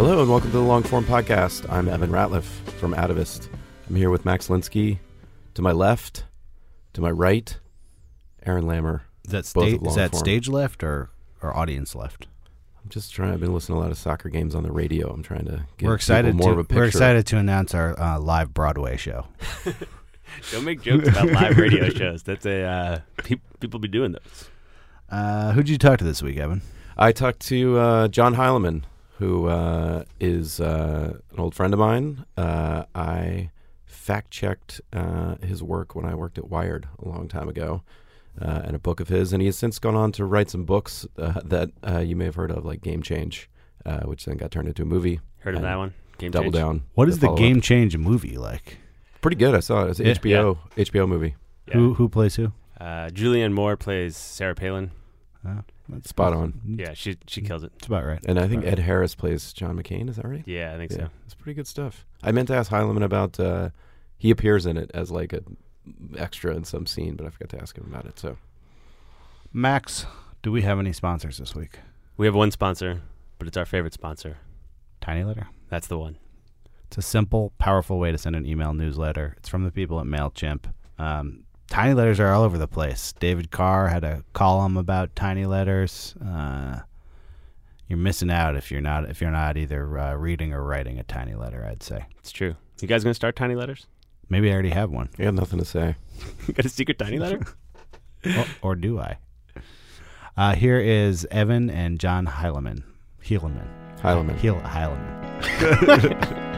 Hello and welcome to the Long Form Podcast. I'm Evan Ratliff from Atavist. I'm here with Max Linsky. To my left, to my right, Aaron Lammer. Is that, sta- is that form. stage left or, or audience left? I'm just trying. I've been listening to a lot of soccer games on the radio. I'm trying to get we're excited more to of a picture. we're excited to announce our uh, live Broadway show. Don't make jokes about live radio shows. That's a uh, pe- people be doing those. Uh, who'd you talk to this week, Evan? I talked to uh, John Heilemann, who uh, is uh, an old friend of mine. Uh, I fact checked uh, his work when I worked at Wired a long time ago, uh, and a book of his. And he has since gone on to write some books uh, that uh, you may have heard of, like Game Change, uh, which then got turned into a movie. Heard of that one? Game Double Change? Down. What is the follow-up. game change movie like? Pretty good. I saw it. It's an Yeah. HBO HBO movie. Yeah. Who who plays who? Uh, Julianne Moore plays Sarah Palin. Uh, that's Spot on. Yeah, she she kills it. It's about right. And I think Right. Ed Harris plays John McCain. Is that right? Yeah, I think so. It's pretty good stuff. I meant to ask Heilemann about. Uh, he appears in it as like a extra in some scene, but I forgot to ask him about it. So Max, do we have any sponsors this week? We have one sponsor, but it's our favorite sponsor. Tiny Letter. That's the one. It's a simple, powerful way to send an email newsletter. It's from the people at Mailchimp. Um, tiny letters are all over the place. David Carr had a column about tiny letters. Uh, you're missing out if you're not if you're not either uh, reading or writing a tiny letter. I'd say It's true. You guys gonna start tiny letters? maybe I already have one, I got nothing to say. You got a secret tiny letter? or, or do I? Uh, here is Evan and John Heilemann. Heilemann. Heilemann. Heil, Heilemann.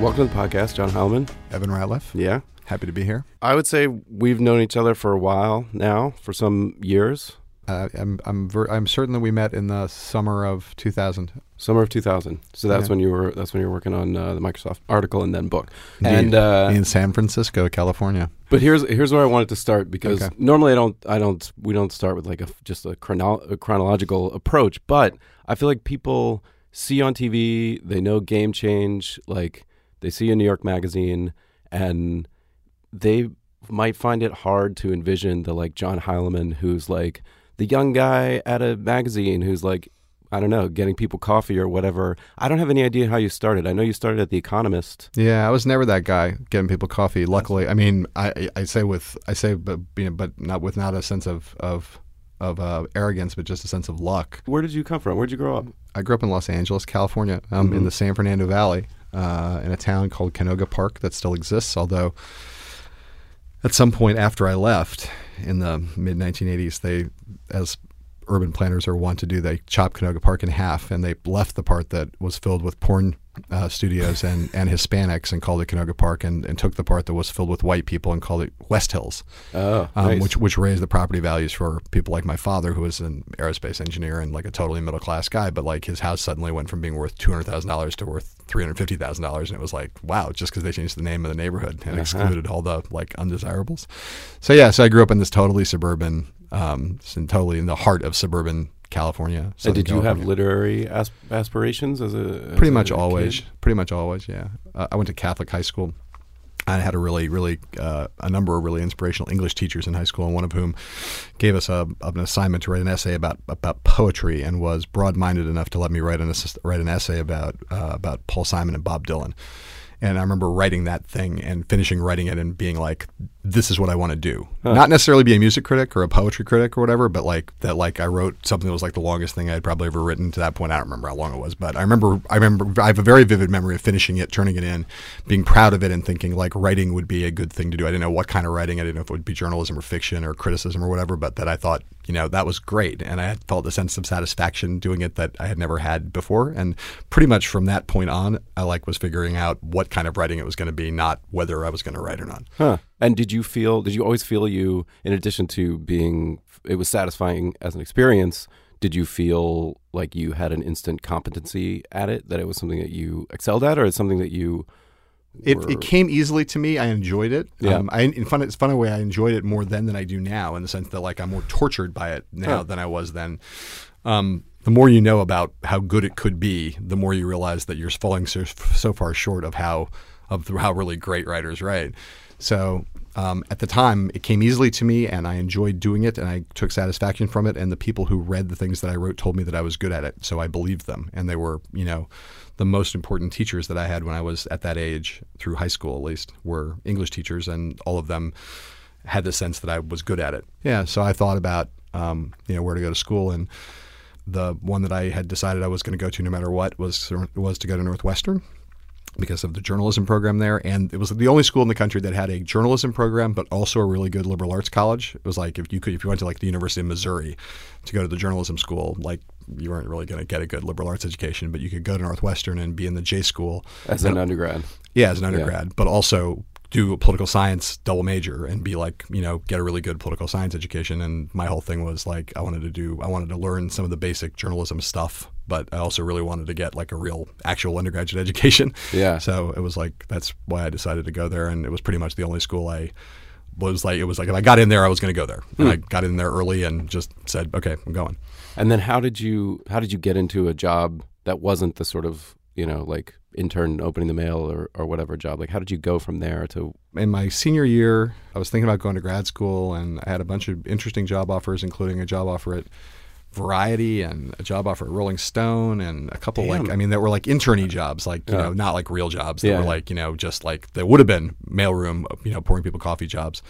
Welcome to the podcast, John Heilemann. Evan Ratliff. Yeah, Happy to be here. I would say we've known each other for a while now, for some years. Uh, I'm I'm ver- I'm certain that we met in the summer of 2000. Summer of 2000. So that's Yeah. when you were. That's when you were working on uh, the Microsoft article and then book. And uh, in San Francisco, California. But here's here's where I wanted to start because Okay. normally I don't I don't we don't start with like a just a, chrono- a chronological approach, but I feel like people see on TV, they know Game Change, like they see a New York Magazine, and they might find it hard to envision the like John Heilemann who's like the young guy at a magazine who's like I don't know getting people coffee or whatever. I don't have any idea how you started. I know you started at The Economist. Yeah, I was never that guy getting people coffee. Luckily, I mean, I I- say with I say but being but not with not a sense of of of uh, arrogance, but just a sense of luck. Where did you come from? Where did you grow up? I grew up in Los Angeles, California, um, in Mhm. the San Fernando Valley, uh, in a town called Canoga Park that still exists, although at some point after I left in the mid 1980s, they, as urban planners are wont to do, they chopped Canoga Park in half and they left the part that was filled with porn uh, studios and, and Hispanics and called it Canoga Park and, and took the part that was filled with white people and called it West Hills Oh, um, nice. which which raised the property values for people like my father, who was an aerospace engineer and like a totally middle class guy. But like his house suddenly went from being worth two hundred thousand dollars to worth three hundred fifty thousand dollars, and it was like wow, just because they changed the name of the neighborhood and Uh-huh. excluded all the like undesirables. So yeah, so I grew up in this totally suburban, um, totally in the heart of suburban California. Southern did you have literary asp- aspirations as a as Pretty a much kid? always. Pretty much always. Yeah. Uh, I went to Catholic high school. I had a really, really, uh, a number of really inspirational English teachers in high school, and one of whom gave us a, an assignment to write an essay about about poetry, and was broad-minded enough to let me write an write an essay about uh, about Paul Simon and Bob Dylan. And I remember writing that thing and finishing writing it and being like, "This is what I want to do." Not necessarily be a music critic or a poetry critic or whatever, but like that. Like I wrote something that was like the longest thing I'd probably ever written to that point. I don't remember how long it was, but I remember. I remember. I have a very vivid memory of finishing it, turning it in, being proud of it, and thinking like writing would be a good thing to do. I didn't know what kind of writing. I didn't know if it would be journalism or fiction or criticism or whatever, but that I thought you know that was great, and I had felt a sense of satisfaction doing it that I had never had before. And pretty much from that point on, I like was figuring out what kind of writing it was going to be, not whether I was going to write or not. Huh. And did you feel? Did you always feel you, in addition to being, it was satisfying as an experience? Did you feel like you had an instant competency at it? That it was something that you excelled at, or it's something that you? It, were- it came easily to me. I enjoyed it. Yeah. Um, I, in fun, it's fun a way I enjoyed it more then than I do now, in the sense that like I'm more tortured by it now Huh. than I was then. Um, the more you know about how good it could be, the more you realize that you're falling so, so far short of how of how really great writers write. So um, at the time, it came easily to me, and I enjoyed doing it, and I took satisfaction from it. And the people who read the things that I wrote told me that I was good at it, so I believed them, and they were, you know, the most important teachers that I had when I was at that age, through high school at least, were English teachers, and all of them had the sense that I was good at it. Yeah, so I thought about, um, you know, where to go to school, and the one that I had decided I was going to go to no matter what was was to go to Northwestern because of the journalism program there. And it was the only school in the country that had a journalism program, but also a really good liberal arts college. It was like if you could, if you went to like the University of Missouri to go to the journalism school, like you weren't really going to get a good liberal arts education, but you could go to Northwestern and be in the J school as an undergrad. yeah, as an undergrad, but also do a political science double major and be like, you know, get a really good political science education. And my whole thing was like, I wanted to do, I wanted to learn some of the basic journalism stuff, but I also really wanted to get like a real actual undergraduate education. Yeah. So it was like, that's why I decided to go there. And it was pretty much the only school I was like, it was like, if I got in there, I was going to go there. And hmm. I got in there early and just said, okay, I'm going. And then how did you how did you get into a job that wasn't the sort of you know like intern opening the mail or, or whatever job? Like how did you go from there to in my senior year, I was thinking about going to grad school, and I had a bunch of interesting job offers, including a job offer at Variety and a job offer at Rolling Stone, and a couple Damn. like I mean that were like interny jobs, like you know not like real jobs. That Yeah. were like you know just like that would have been mailroom, you know, pouring people coffee jobs.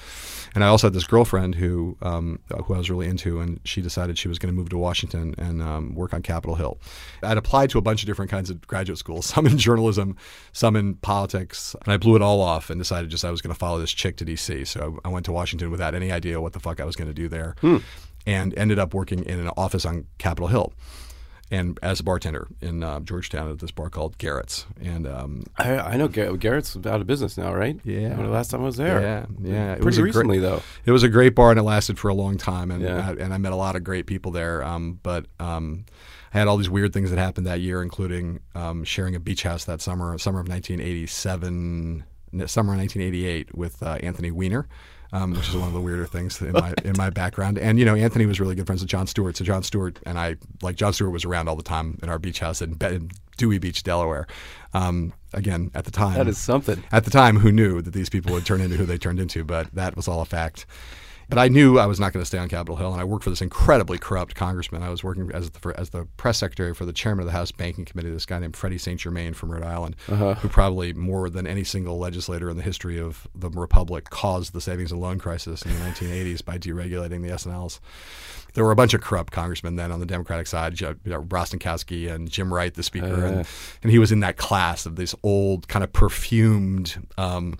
And I also had this girlfriend who um, who I was really into, and she decided she was going to move to Washington and um, work on Capitol Hill. I'd applied to a bunch of different kinds of graduate schools, some in journalism, some in politics, and I blew it all off and decided just I was going to follow this chick to D.C. So I went to Washington without any idea what the fuck I was going to do there, and ended up working in an office on Capitol Hill. And as a bartender in uh, Georgetown at this bar called Garrett's, and um, I, I know Gar- Garrett's out of business now, right? Yeah. When the last time I was there. Yeah, yeah. It Pretty was a great- recently though. It was a great bar and it lasted for a long time, and Yeah. I, and I met a lot of great people there. Um, but um, I had all these weird things that happened that year, including um, sharing a beach house that summer, summer of 1987, summer of 1988, with uh, Anthony Weiner. Um, which is one of the weirder things in my in my background, and you know Anthony was really good friends with Jon Stewart. So Jon Stewart and I, like Jon Stewart, was around all the time in our beach house in, in Dewey Beach, Delaware. Um, again, at the time, That is something. at the time who knew that these people would turn into who they turned into, but that was all a fact. But I knew I was not going to stay on Capitol Hill, and I worked for this incredibly corrupt congressman. I was working as the, for, as the press secretary for the chairman of the House Banking Committee, this guy named Freddie St. Germain from Rhode Island, who probably more than any single legislator in the history of the republic caused the savings and loan crisis in the 1980s by deregulating the S&Ls. There were a bunch of corrupt congressmen then on the Democratic side, you know, Rostenkowski and Jim Wright, the speaker, and, and he was in that class of this old kind of perfumed, um,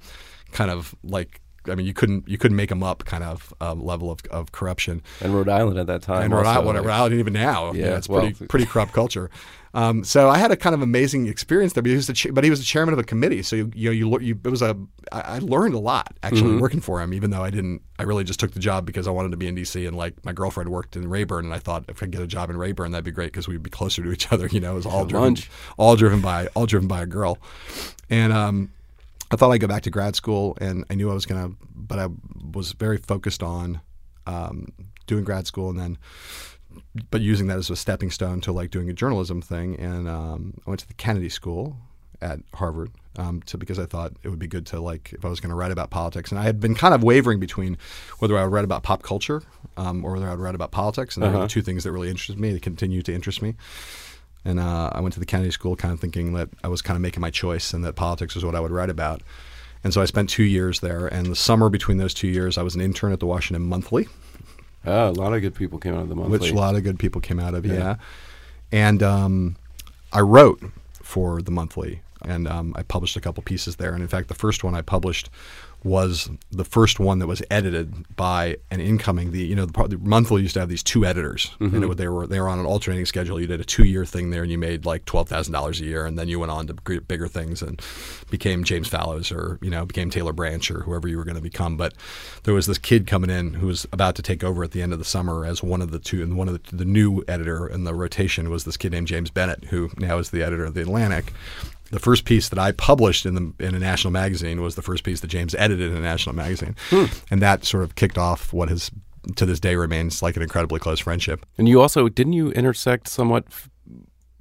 kind of like I mean, you couldn't you couldn't make them up kind of um, level of, of corruption. And Rhode Island at that time. And Rhode also, Island, Rhode Island, even now, yeah, it's well- pretty pretty corrupt culture. Um, so I had a kind of amazing experience there. But he was the ch- but he was the chairman of a committee, so you, you know you, you it was a I, I learned a lot actually Mm-hmm. working for him, even though I didn't. I really just took the job because I wanted to be in D.C. and like my girlfriend worked in Rayburn, and I thought if I could get a job in Rayburn, that'd be great because we'd be closer to each other. You know, it was all driven, lunch. all driven by all driven by a girl, and um, I thought I'd go back to grad school, and I knew I was gonna, but I was very focused on um, doing grad school, and then, but using that as a stepping stone to like doing a journalism thing. And um, I went to the Kennedy School at Harvard, um, to because I thought it would be good to like if I was going to write about politics, and I had been kind of wavering between whether I would write about pop culture um, or whether I would write about politics, and there were the two things that really interested me. They continue to interest me. And uh, I went to the Kennedy School kind of thinking that I was kind of making my choice and that politics was what I would write about. And so I spent two years there. And the summer between those two years, I was an intern at the Washington Monthly, Oh, a lot of good people came out of the monthly. which a lot of good people came out of, yeah. Yeah. And um, I wrote for the monthly, and um, I published a couple pieces there. And in fact, the first one I published was the first one that was edited by an incoming. The you know the, the monthly used to have these two editors, and mm-hmm. it, they were they were on an alternating schedule. You did a two year thing there, and you made like twelve thousand dollars a year, and then you went on to bigger things and became James Fallows or you know became Taylor Branch or whoever you were going to become. But there was this kid coming in who was about to take over at the end of the summer as one of the two, and one of the, the new editor in the rotation was this kid named James Bennet, who now is the editor of the Atlantic the first piece that I published in the in a national magazine was the first piece that James edited in a national magazine, hmm. and that sort of kicked off what has to this day remains like an incredibly close friendship. And you also didn't you intersect somewhat f-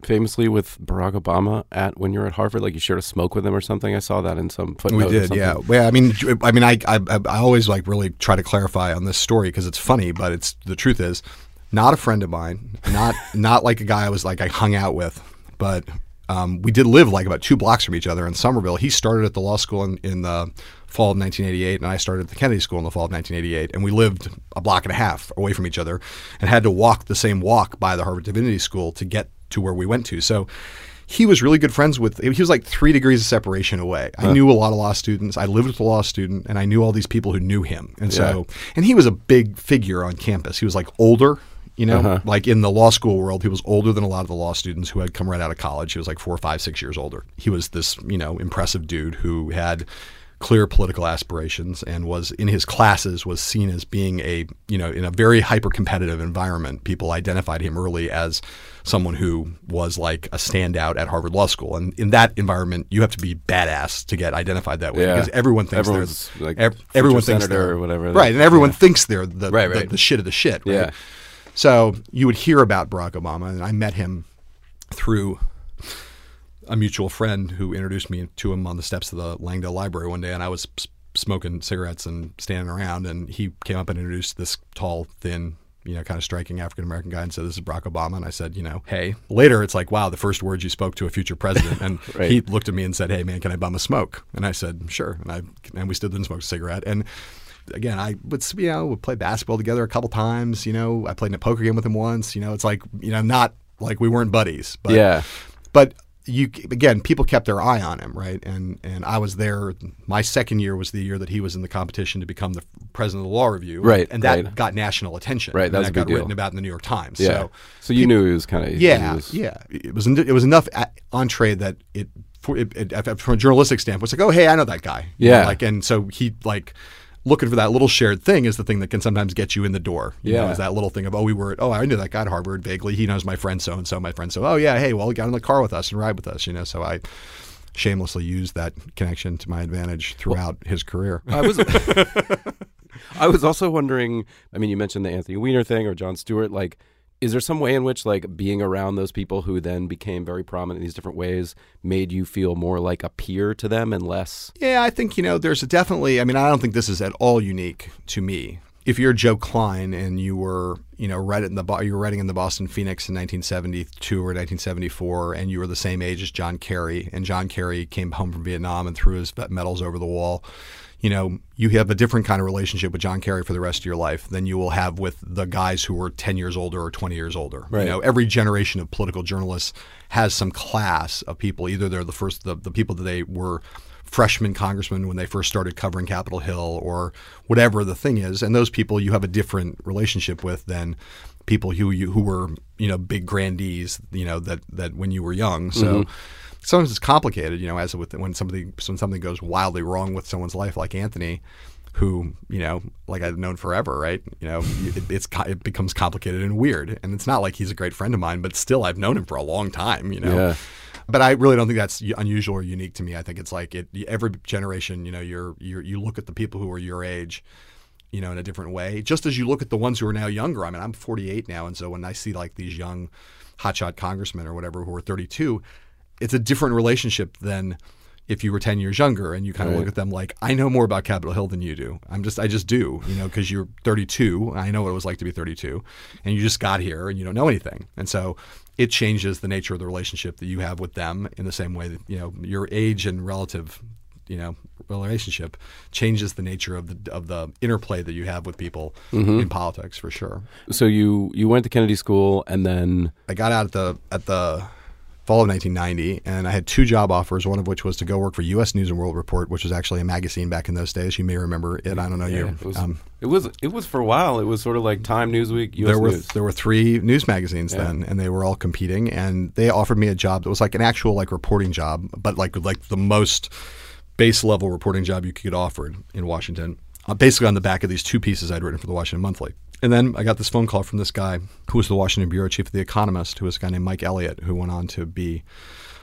famously with Barack Obama at when you were at Harvard? Like you shared a smoke with him or something. I saw that in some footnote. We did, yeah. Well, I mean, I mean, I, I, I always like really try to clarify on this story because it's funny, but it's the truth is, not a friend of mine, not not like a guy I was like I hung out with, but um, we did live like about two blocks from each other in Somerville. He started at the law school in, in the fall of 1988, and I started at the Kennedy School in the fall of 1988, and we lived a block and a half away from each other, and had to walk the same walk by the Harvard Divinity School to get to where we went to. So he was really good friends with he was like three degrees of separation away. I knew a lot of law students. I lived with a law student and i knew all these people who knew him. And so and he was a big figure on campus. He was like older you know uh-huh. like in the law school world he was older than a lot of the law students who had come right out of college he was like four five six years older he was this you know impressive dude who had clear political aspirations and was in his classes was seen as being a you know in a very hyper competitive environment people identified him early as someone who was like a standout at Harvard Law School and in that environment you have to be badass to get identified that way Yeah. because everyone thinks Everyone's, they're like, ev- everyone thinks they're or whatever. right and everyone Yeah. thinks they're the, Right, the, the shit of the shit right Yeah. So you would hear about Barack Obama and I met him through a mutual friend who introduced me to him on the steps of the Langdell Library one day, and I was smoking cigarettes and standing around, and he came up and introduced this tall, thin, you know, kind of striking African American guy and said, "This is Barack Obama." And I said, "You know, hey." Later, it's like, "Wow, the first words you spoke to a future president." And Right. he looked at me and said, "Hey, man, can I bum a smoke?" And I said, "Sure." And I and we stood there and smoked a cigarette and. Again, I would you know would play basketball together a couple times. You know, I played in a poker game with him once. You know, it's like you know not like we weren't buddies, but Yeah. but you again people kept their eye on him right and and i was there my second year was the year that he was in the competition to become the president of the law review Right, and that right. got national attention Right, that was that got deal. written about in the new york times Yeah. so So, you knew he was kind of yeah yeah it was it was enough entree that it for it, it, from a journalistic standpoint it's like oh hey i know that guy You know, Yeah. like and so he like looking for that little shared thing is the thing that can sometimes get you in the door you know, Yeah. is that little thing of oh we were at, oh i knew that guy at harvard vaguely he knows my friend so and so my friend so oh yeah hey well he got in the car with us and ride with us you know so i shamelessly used that connection to my advantage throughout his career I was. I was also wondering. I mean, you mentioned the Anthony Weiner thing or Jon Stewart. Like, is there some way in which, like, being around those people who then became very prominent in these different ways made you feel more like a peer to them and less? Yeah, I think you know there's definitely. I mean, I don't think this is at all unique to me. If you're Joe Klein and you were, you know, right in the you were writing in the Boston Phoenix in 1972 or 1974, and you were the same age as John Kerry, and John Kerry came home from Vietnam and threw his medals over the wall, you know, you have a different kind of relationship with John Kerry for the rest of your life than you will have with the guys who were 10 years older or 20 years older. Right. You know, every generation of political journalists has some class of people. Either they're the first, the, the people that they were freshman congressmen when they first started covering Capitol Hill or whatever the thing is, and those people you have a different relationship with than people who you who were you know big grandees you know that that when you were young. So mm-hmm. Sometimes it's complicated, you know, as with when somebody when something goes wildly wrong with someone's life, like Anthony. Who you know, like I've known forever, right? You know, it, it's it becomes complicated and weird, and it's not like he's a great friend of mine, but still, I've known him for a long time. You know, Yeah. but I really don't think that's unusual or unique to me. I think it's like it every generation. You know, you're, you're you look at the people who are your age, you know, in a different way. Just as you look at the ones who are now younger. I mean, I'm 48 now, and so when I see like these young hotshot congressmen or whatever who are 32, it's a different relationship than if you were 10 years younger and you kind of Right. look at them like I know more about Capitol Hill than you do. I'm just I just do, you know, because you're 32. I know what it was like to be 32 and you just got here and you don't know anything. And so it changes the nature of the relationship that you have with them in the same way that, you know, your age and relative, you know, relationship changes the nature of the of the interplay that you have with people Mm-hmm. in politics for sure. So you you went to Kennedy School and then I got out at the at the fall of 1990, and I had two job offers. One of which was to go work for U.S. News and World Report, which was actually a magazine back in those days. You may remember it. I don't know you. it was, Um, it was it was for a while. It was sort of like Time, Newsweek, US there were News. there were three news magazines Yeah. then, and they were all competing. And they offered me a job that was like an actual like reporting job, but like like the most base level reporting job you could get offered in Washington. Uh, basically, on the back of these two pieces I'd written for the Washington Monthly. And then I got this phone call from this guy who was the Washington bureau chief of The Economist, who was a guy named Mike Elliott, who went on to be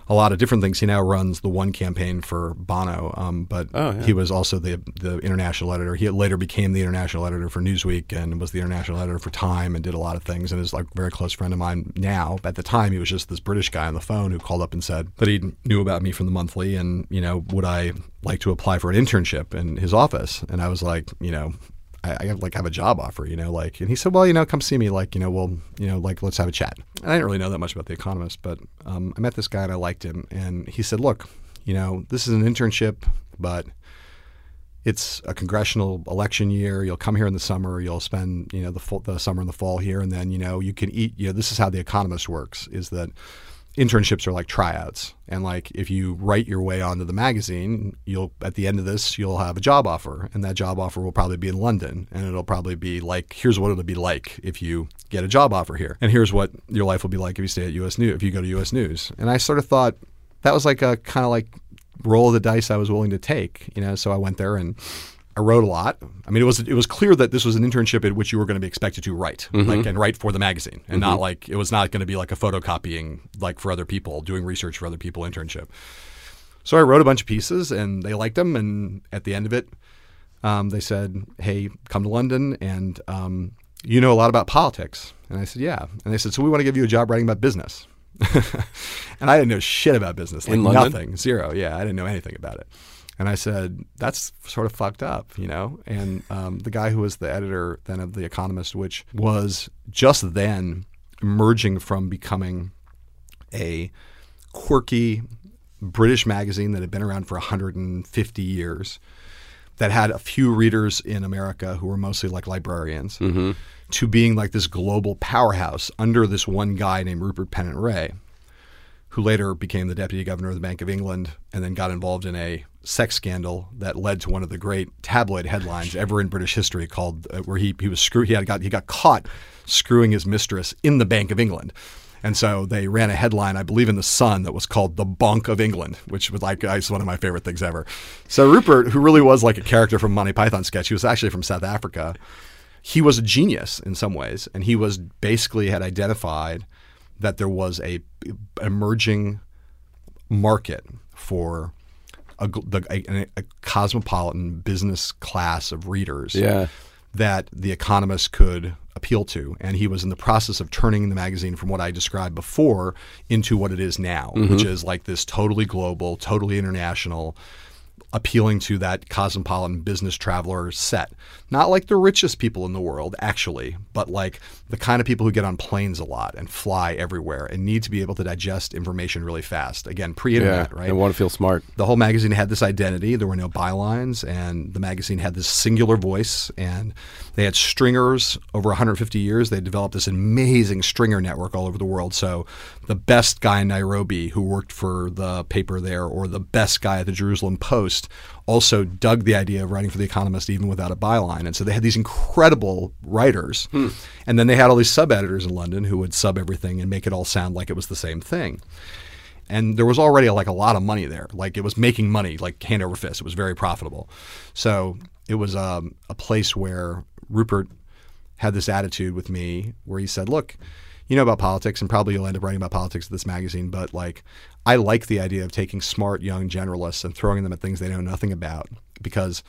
a lot of different things. He now runs the One campaign for Bono, um, but Oh, yeah. he was also the the international editor. He later became the international editor for Newsweek and was the international editor for Time and did a lot of things and is like a very close friend of mine now. At the time, he was just this British guy on the phone who called up and said that he knew about me from the monthly and you know would I like to apply for an internship in his office? And I was like, you know. I, I have, like have a job offer, you know, like, and he said, well, you know, come see me, like, you know, we'll, you know, like, let's have a chat. And I didn't really know that much about The Economist, but um, I met this guy and I liked him, and he said, look, you know, this is an internship, but it's a congressional election year. You'll come here in the summer. You'll spend, you know, the, full, the summer and the fall here, and then, you know, you can eat. You know, this is how The Economist works: is that internships are like tryouts, and like if you write your way onto the magazine, you'll at the end of this, you'll have a job offer, and that job offer will probably be in London, and it'll probably be like, here's what it'll be like if you get a job offer here, and here's what your life will be like if you stay at U.S. News, if you go to U.S. News. And I sort of thought that was like a kind of like roll of the dice I was willing to take, you know. So I went there and I wrote a lot. I mean, it was it was clear that this was an internship at which you were going to be expected to write, like and write for the magazine, and not like it was not going to be like a photocopying like for other people, doing research for other people internship. So I wrote a bunch of pieces, and they liked them. And at the end of it, um, they said, "Hey, come to London, and um, you know a lot about politics." And I said, "Yeah." And they said, "So we want to give you a job writing about business." and I didn't know shit about business, like In London? nothing, zero. Yeah, I didn't know anything about it. And I said, "That's sort of fucked up," you know. And um, the guy who was the editor then of The Economist, which was just then emerging from becoming a quirky British magazine that had been around for 150 years, that had a few readers in America who were mostly like librarians, to being like this global powerhouse under this one guy named Rupert Pennant-Rea, who later became the deputy governor of the Bank of England and then got involved in a sex scandal that led to one of the great tabloid headlines ever in British history called uh, where he he was screw he had got he got caught screwing his mistress in the Bank of England. And so they ran a headline, I believe, in the Sun that was called "The Bonk of England," which was like it's one of my favorite things ever. So Rupert, who really was like a character from Monty Python sketch, he was actually from South Africa. He was a genius in some ways, and he was basically had identified that there was a emerging market for a, the, a, a cosmopolitan business class of readers Yeah. that the economist could appeal to. And he was in the process of turning the magazine from what I described before into what it is now, which mm-hmm. is like this totally global, totally international, appealing to that cosmopolitan business traveler set. Not like the richest people in the world, actually, but like the kind of people who get on planes a lot and fly everywhere and need to be able to digest information really fast. Again, pre Yeah. internet, right? I want to feel smart. the whole magazine had this identity. There were no bylines, and the magazine had this singular voice. And they had stringers over 150 years. They developed this amazing stringer network all over the world. So the best guy in Nairobi who worked for the paper there, or the best guy at the Jerusalem Post, also dug the idea of writing for the Economist even without a byline. And so they had these incredible writers, and then they had all these sub editors in London who would sub everything and make it all sound like it was the same thing and there was already like a lot of money there. Like it was making money like hand over fist. It was very profitable. So it was um, a place where Rupert had this attitude with me where he said, "Look, you know about politics, and probably you'll end up writing about politics at this magazine, but like I like the idea of taking smart young generalists and throwing them at things they know nothing about because."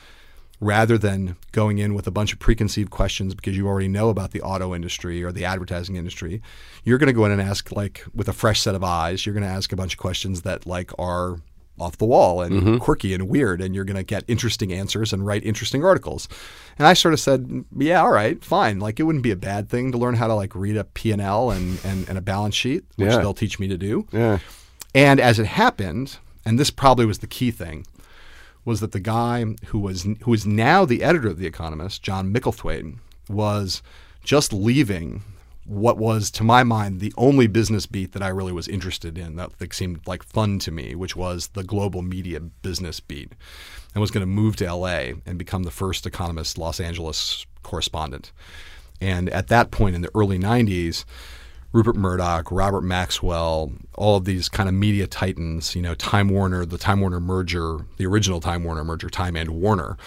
rather than going in with a bunch of preconceived questions because you already know about the auto industry or the advertising industry you're going to go in and ask like with a fresh set of eyes you're going to ask a bunch of questions that like are off the wall and mm-hmm. quirky and weird, and you're going to get interesting answers and write interesting articles. And I sort of said, yeah, all right, fine. Like it wouldn't be a bad thing to learn how to like read a P&L and, and, and a balance sheet, which Yeah. they'll teach me to do. Yeah. And as it happened, and this probably was the key thing, was that the guy who was who is now the editor of The Economist, John Micklethwait, was just leaving what was, to my mind, the only business beat that I really was interested in that, seemed like fun to me, which was the global media business beat, and was going to move to LA and become the first Economist Los Angeles correspondent. And at that point in the early 90s, Rupert Murdoch, Robert Maxwell, all of these kind of media titans, you know, Time Warner, the Time Warner merger, the original Time Warner merger, Time and Warner,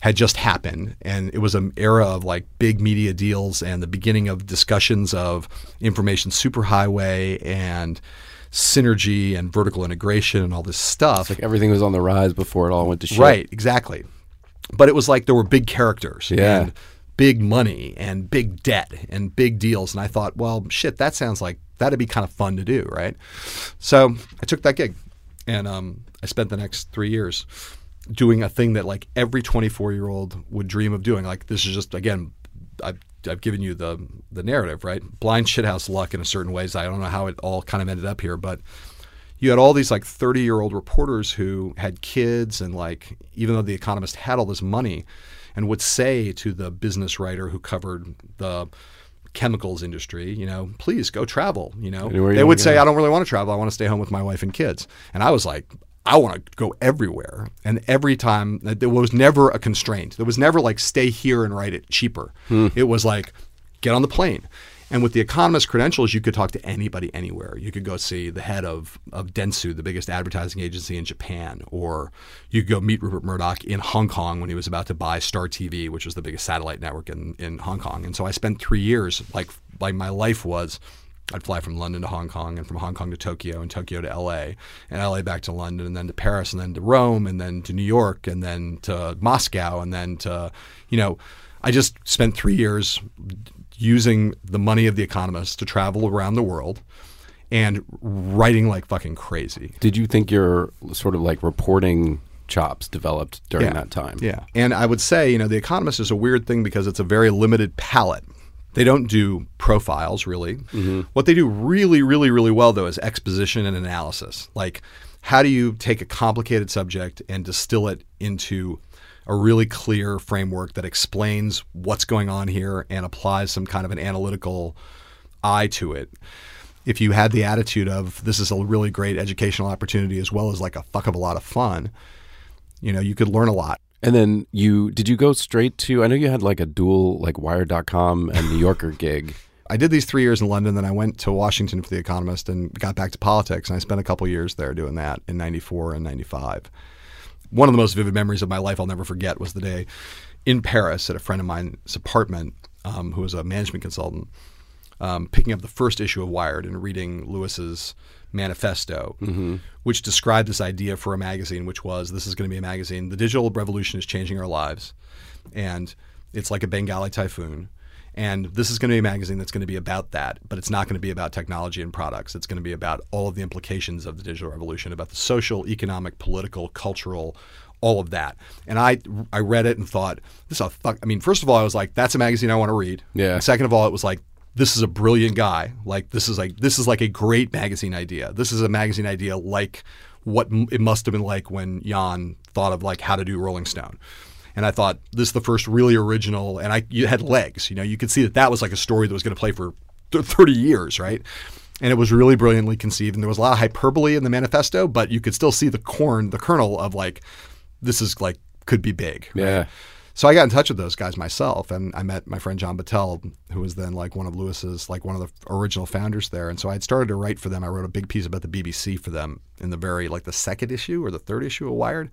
had just happened. And it was an era of like big media deals and the beginning of discussions of information superhighway and synergy and vertical integration and all this stuff. Like everything was on the rise before it all went to shit. Right, exactly. But it was like there were big characters Yeah. and big money and big debt and big deals. And I thought, well, shit, that sounds like that'd be kind of fun to do, right? So I took that gig and um, I spent the next three years doing a thing that like every 24 year old would dream of doing. Like this is just, again, I've, I've given you the, the narrative, right? Blind shithouse luck in a certain ways. I don't know how it all kind of ended up here, but you had all these like 30 year old reporters who had kids and like even though the economist had all this money and would say to the business writer who covered the chemicals industry you know please go travel you know Anywhere they wanna would say go. i don't really want to travel i want to stay home with my wife and kids and i was like I want to go everywhere. And every time, uh, there was never a constraint. There was never like, stay here and write it cheaper. Hmm. It was like, get on the plane. And with the Economist credentials, you could talk to anybody anywhere. You could go see the head of, of Dentsu, the biggest advertising agency in Japan, or you could go meet Rupert Murdoch in Hong Kong when he was about to buy Star TV, which was the biggest satellite network in, in Hong Kong. And so I spent three years, like like my life was I'd fly from London to Hong Kong and from Hong Kong to Tokyo and Tokyo to LA and LA back to London and then to Paris and then to Rome and then to New York and then to Moscow and then to, you know, I just spent three years using the money of the economist to travel around the world and writing like fucking crazy. Did you think your sort of like reporting chops developed during Yeah. that time? Yeah. And I would say, you know, The Economist is a weird thing because it's a very limited palette. They don't do profiles really. Mm-hmm. What they do really, really, really well, though, is exposition and analysis. Like, how do you take a complicated subject and distill it into a really clear framework that explains what's going on here and applies some kind of an analytical eye to it? If you had the attitude of this is a really great educational opportunity as well as like a fuck of a lot of fun, you know, you could learn a lot. And then you did you go straight to I know you had like a dual like wired.com and New Yorker gig. I did these three years in London, then I went to Washington for The Economist and got back to politics. And I spent a couple years there doing that in 94 and 95. One of the most vivid memories of my life I'll never forget was the day in Paris at a friend of mine's apartment um, who was a management consultant, um, picking up the first issue of Wired and reading Louis's manifesto, mm-hmm. which described this idea for a magazine, which was this is going to be a magazine. The digital revolution is changing our lives, and it's like a Bengali typhoon. And this is going to be a magazine that's going to be about that, but it's not going to be about technology and products. It's going to be about all of the implications of the digital revolution, about the social, economic, political, cultural, all of that. And I I read it and thought, this is a fuck. I mean, first of all, I was like, that's a magazine I want to read. Yeah. And second of all, it was like, this is a brilliant guy. Like this is like this is like a great magazine idea. This is a magazine idea like what it must have been like when Jann thought of like how to do Rolling Stone. And I thought this is the first really original, and I you had legs. You know, you could see that that was like a story that was going to play for th- thirty years, right? And it was really brilliantly conceived, and there was a lot of hyperbole in the manifesto, but you could still see the corn, the kernel of like, this is like could be big. right? Yeah. So I got in touch with those guys myself, and I met my friend John Battelle, who was then like one of Louis's, like one of the original founders there. And so I had started to write for them. I wrote a big piece about the BBC for them in the very like the second issue or the third issue of Wired.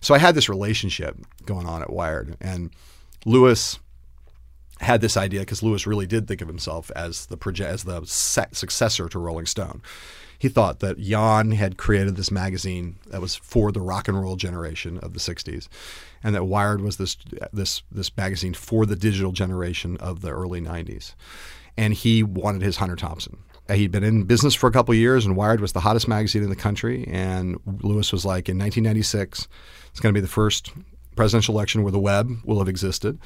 So I had this relationship going on at Wired, and Louis had this idea because Louis really did think of himself as the proje- as the successor to Rolling Stone. He thought that Jann had created this magazine that was for the rock and roll generation of the '60s, and that Wired was this this this magazine for the digital generation of the early '90s. and he wanted his Hunter Thompson. Uh, He'd been in business for a couple years, and Wired was the hottest magazine in the country. And Louis was like, in 1996, it's going to be the first presidential election where the web will have existed.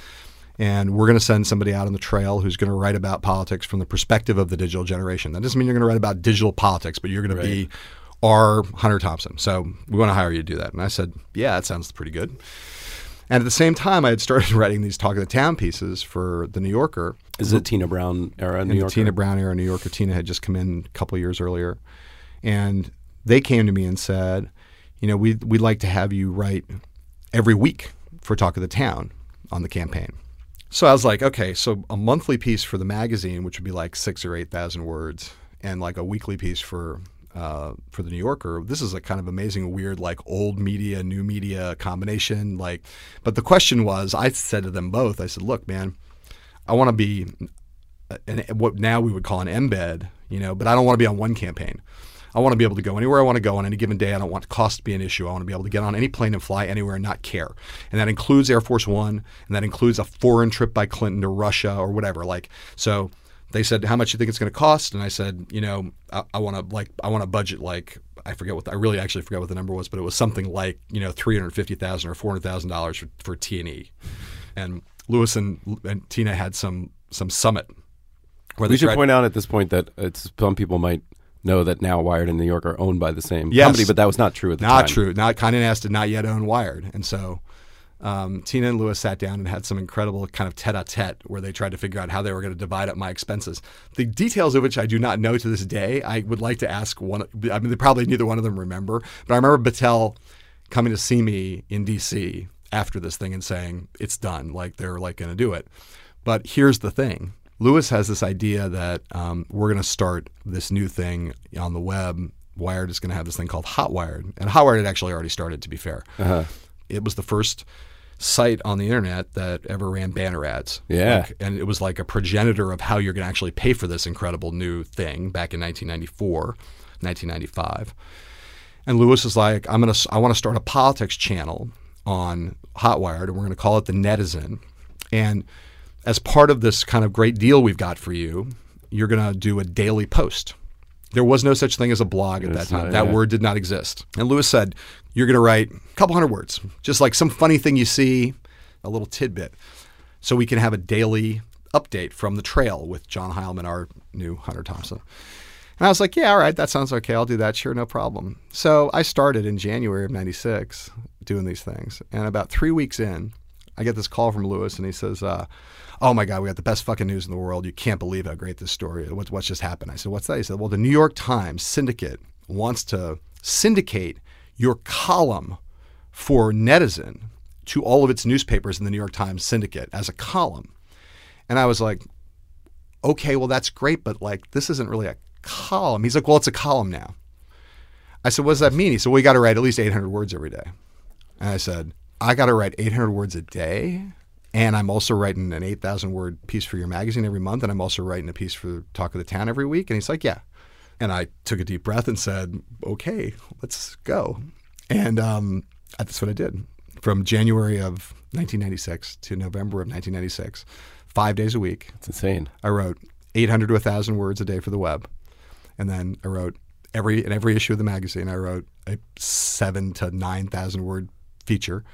And we're going to send somebody out on the trail who's going to write about politics from the perspective of the digital generation. That doesn't mean you're going to write about digital politics, but you're going to be our Hunter Thompson. So we want to hire you to do that. And I said, yeah, that sounds pretty good. And at the same time, I had started writing these Talk of the Town pieces for the New Yorker. Is it Tina Brown era New in York? the Tina Brown era New Yorker. Tina had just come in a couple years earlier, and they came to me and said, "You know, we we'd like to have you write every week for Talk of the Town on the campaign." So I was like, okay, so a monthly piece for the magazine, which would be like six or eight thousand words, and like a weekly piece for uh, for the New Yorker. This is a kind of amazing, weird, like old media, new media combination. Like, but the question was, I said to them both, I said, look, man, I want to be an, what now we would call an embed, you know, but I don't want to be on one campaign. I want to be able to go anywhere I want to go on any given day. I don't want cost to be an issue. I want to be able to get on any plane and fly anywhere and not care. And that includes Air Force One, and that includes a foreign trip by Clinton to Russia or whatever. Like, so they said, "How much do you think it's going to cost?" And I said, "You know, I, I want to like, I want to budget like." I forget what the, I really actually forget what the number was, but it was something like you know three hundred fifty thousand or four hundred thousand dollars for for T and E, and Louis and, and Tina had some some summit where We they should tried- point out at this point that it's some people might know that now Wired and New York are owned by the same Yes. company, but that was not true at the time. not time. true. Not Condé Nast did not yet own Wired, and so um, Tina and Louis sat down and had some incredible kind of tete-a-tete where they tried to figure out how they were going to divide up my expenses. The details of which I do not know to this day. I would like to ask one. I mean, they probably neither one of them remember, but I remember Battelle coming to see me in D.C. after this thing and saying it's done. Like they're like going to do it. But here's the thing. Louis has this idea that um, we're going to start this new thing on the web. Wired is going to have this thing called Hotwired, and Hotwired had actually already started. To be fair, it was the first site on the internet that ever ran banner ads. Yeah. Like, and it was like a progenitor of how you're going to actually pay for this incredible new thing back in 1994, 1995. And Louis is like, I'm gonna, I want to start a politics channel on Hotwired, and we're going to call it the Netizen. And as part of this kind of great deal we've got for you, you're going to do a daily post. There was no such thing as a blog at that time. that word did not exist. And Louis said, You're going to write a couple hundred words, just like some funny thing you see, a little tidbit, so we can have a daily update from the trail with John Heilemann, our new Hunter Thompson. And I was like, Yeah, all right, that sounds okay. I'll do that. Sure, no problem. So I started in January of 96 doing these things. And about three weeks in, I get this call from Louis, and he says, uh, "Oh my God, we got the best fucking news in the world! You can't believe how great this story is. What's what's just happened?" I said, "What's that?" He said, "Well, the New York Times syndicate wants to syndicate your column for Netizen to all of its newspapers in the New York Times syndicate as a column." And I was like, "Okay, well that's great, but like this isn't really a column." He's like, "Well, it's a column now." I said, "What does that mean?" He said, "Well, you got to write at least 800 words every day." And I said, I got to write 800 words a day. And I'm also writing an 8,000 word piece for your magazine every month. And I'm also writing a piece for Talk of the Town every week. And he's like, Yeah. And I took a deep breath and said, Okay, let's go. And um, that's what I did. From January of 1996 to November of 1996, five days a week, It's insane. I wrote 800 to 1,000 words a day for the web. And then I wrote every in every issue of the magazine, I wrote a seven to 9,000 word feature.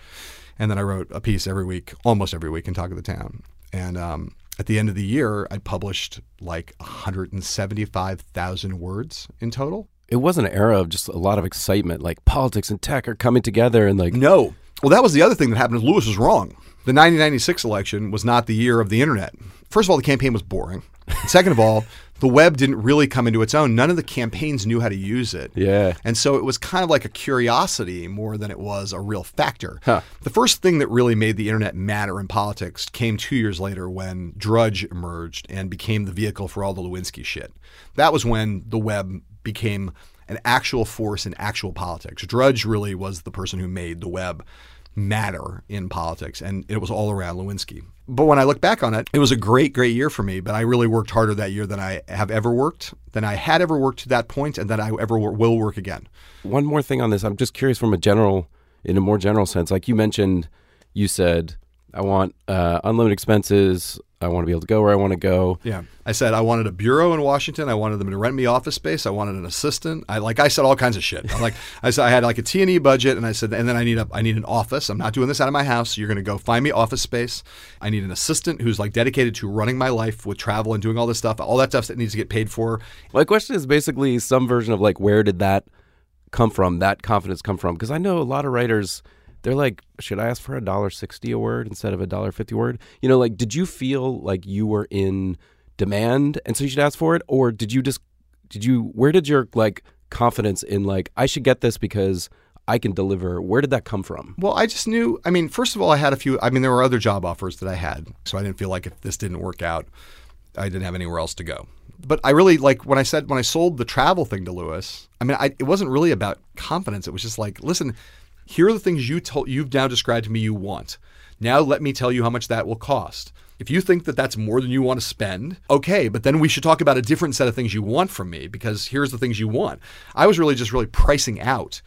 And then I wrote a piece every week, almost every week in Talk of the Town. And um, at the end of the year, I published like 175,000 words in total. It was an era of just a lot of excitement, like politics and tech are coming together, and like No. Well, that was the other thing that happened. Louis was wrong. The 1996 election was not the year of the internet. First of all, the campaign was boring. And second of all, the web didn't really come into its own. None of the campaigns knew how to use it. Yeah. And so it was kind of like a curiosity more than it was a real factor. Huh. The first thing that really made the internet matter in politics came two years later when Drudge emerged and became the vehicle for all the Lewinsky shit. That was when the web became an actual force in actual politics. Drudge really was the person who made the web matter in politics, and it was all around Lewinsky. But when I look back on it, it was a great, great year for me. But I really worked harder that year than I have ever worked, than I had ever worked to that point, and that I ever will work again. one more thing on this. I'm just curious from a general, in a more general sense. Like you mentioned, you said I want uh, unlimited expenses. I want to be able to go where I want to go. Yeah. I said I wanted a bureau in Washington. I wanted them to rent me office space. I wanted an assistant. I like I said all kinds of shit. I'm like I said I had like a T&E budget and I said and then I need a I need an office. I'm not doing this out of my house. You're going to go find me office space. I need an assistant who's like dedicated to running my life with travel and doing all this stuff. All that stuff that needs to get paid for. My question is basically some version of like, where did that come from? That confidence come from? Because I know a lot of writers, they're like, should I ask for a dollar sixty a word instead of a dollar fifty word? You know, like, did you feel like you were in demand and so you should ask for it, or did you just, did you, where did your like confidence in like, I should get this because I can deliver? Where did that come from? Well, I just knew. I mean, first of all, I had a few. I mean, there were other job offers that I had, so I didn't feel like if this didn't work out, I didn't have anywhere else to go. But I really like when I said when I sold the travel thing to Louis. I mean, I, it wasn't really about confidence. It was just like, listen, here are the things you told you've now described to me you want. Now let me tell you how much that will cost. If you think that that's more than you want to spend, okay, but then we should talk about a different set of things you want from me because here's the things you want. I was really just really pricing out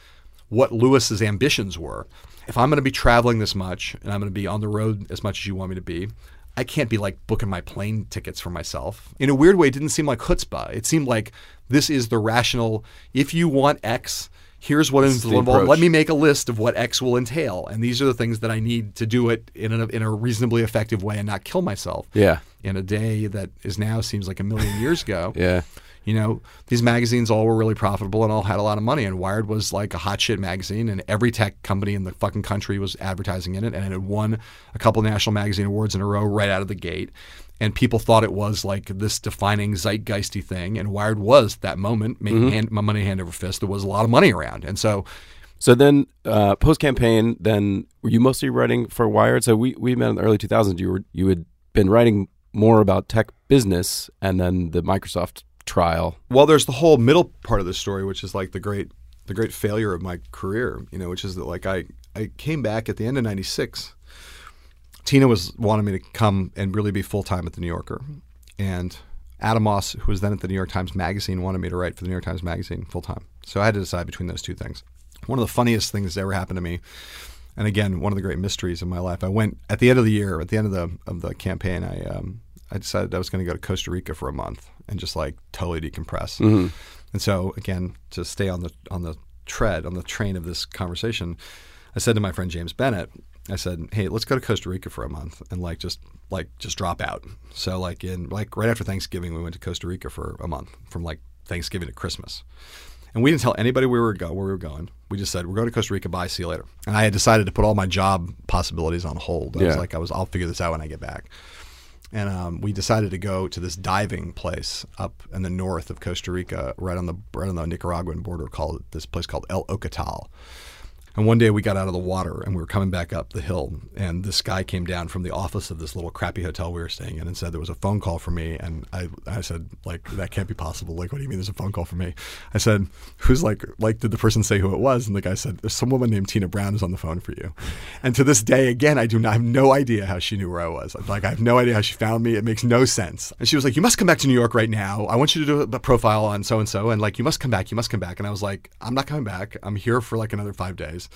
what Louis's ambitions were. If I'm going to be traveling this much and I'm going to be on the road as much as you want me to be, I can't be like booking my plane tickets for myself. In a weird way, it didn't seem like chutzpah. It seemed like this is the rational. If you want X, here's what is involved. Let me make a list of what X will entail, and these are the things that I need to do it in a, in a reasonably effective way and not kill myself. Yeah, In a day that is now seems like a million years ago. yeah. You know, these magazines all were really profitable and all had a lot of money. And Wired was like a hot shit magazine, and every tech company in the fucking country was advertising in it. And it had won a couple national magazine awards in a row right out of the gate. And people thought it was like this defining zeitgeisty thing. And Wired was that moment, making hand, my money hand over fist. There was a lot of money around. And so, So then, uh, post campaign, then were you mostly writing for Wired? So we, we met in the early 2000s. You were you had been writing more about tech business, and then the Microsoft trial. well, there's the whole middle part of the story, which is like the great, the great failure of my career. You know, which is that like I, I came back at the end of '96. Tina was wanting me to come and really be full time at the New Yorker, and Adam Moss, who was then at the New York Times Magazine, wanted me to write for the New York Times Magazine full time. So I had to decide between those two things. One of the funniest things that ever happened to me, and again, one of the great mysteries of my life. I went at the end of the year, at the end of the of the campaign. I um, I decided I was going to go to Costa Rica for a month and just like totally decompress. Mm-hmm. And so again, to stay on the on the tread on the train of this conversation, I said to my friend James Bennet, I said, "Hey, let's go to Costa Rica for a month and like just like just drop out." So like in like right after Thanksgiving, we went to Costa Rica for a month from like Thanksgiving to Christmas. And we didn't tell anybody where we were go where we were going. We just said we're going to Costa Rica. Bye. See you later. And I had decided to put all my job possibilities on hold. I was Yeah. like, I was, I'll figure this out when I get back. And um, we decided to go to this diving place up in the north of Costa Rica, right on the right on the Nicaraguan border, called this place called El Ocotal. And one day we got out of the water and we were coming back up the hill, and this guy came down from the office of this little crappy hotel we were staying in and said there was a phone call for me. And I, I said, like, that can't be possible. Like, what do you mean there's a phone call for me? I said, who's like, like, did the person say who it was? And the guy said, there's some woman named Tina Brown is on the phone for you. And to this day, again, I do not I have no idea how she knew where I was. Like, I have no idea how she found me. It makes no sense. And she was like, you must come back to New York right now. I want you to do a profile on so and so, and like, you must come back. You must come back. And I was like, I'm not coming back. I'm here for like another five days.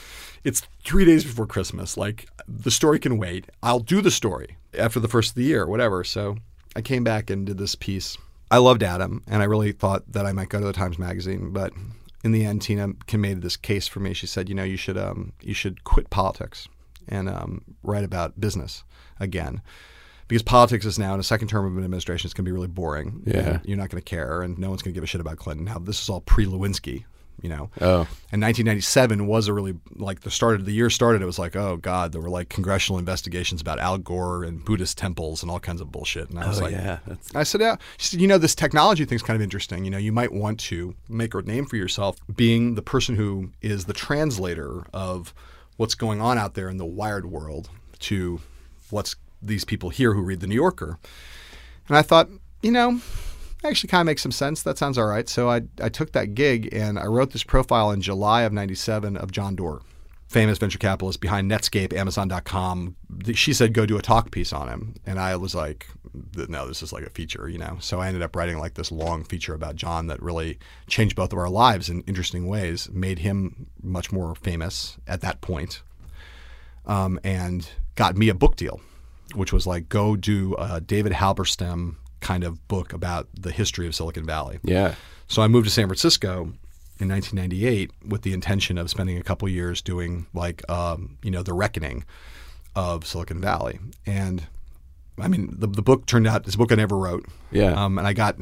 It's three days before Christmas. Like, the story can wait. I'll do the story after the first of the year, whatever. So I came back and did this piece. I loved Adam, and I really thought that I might go to the Times Magazine, but in the end, Tina made this case for me. She said, you know, you should um, you should quit politics and um, write about business again. Because politics is now in a second term of an administration, it's going to be really boring. Yeah. You're not going to care, and no one's going to give a shit about Clinton. Now, this is all pre Lewinsky, you know. Oh, And 1997 was a really like the start of the year started. It was like, oh god, there were like congressional investigations about Al Gore and Buddhist temples and all kinds of bullshit. And I was oh like, yeah. That's, I said, yeah. She said, you know, this technology thing's kind of interesting. You know, you might want to make a name for yourself being the person who is the translator of what's going on out there in the wired world to what's these people here who read the New Yorker. And I thought, you know, actually kind of makes some sense. That sounds all right. So I, I took that gig and I wrote this profile in July of 97 of John Doerr, famous venture capitalist behind Netscape, Amazon.com. She said, go do a talk piece on him. And I was like, no, this is like a feature, you know? So I ended up writing like this long feature about John that really changed both of our lives in interesting ways, made him much more famous at that point, um, and got me a book deal which was like go do a David Halberstam kind of book about the history of Silicon Valley. Yeah. So I moved to San Francisco in 1998 with the intention of spending a couple years doing like um, you know the reckoning of Silicon Valley. And I mean the the book turned out this book I never wrote. Yeah. Um, and I got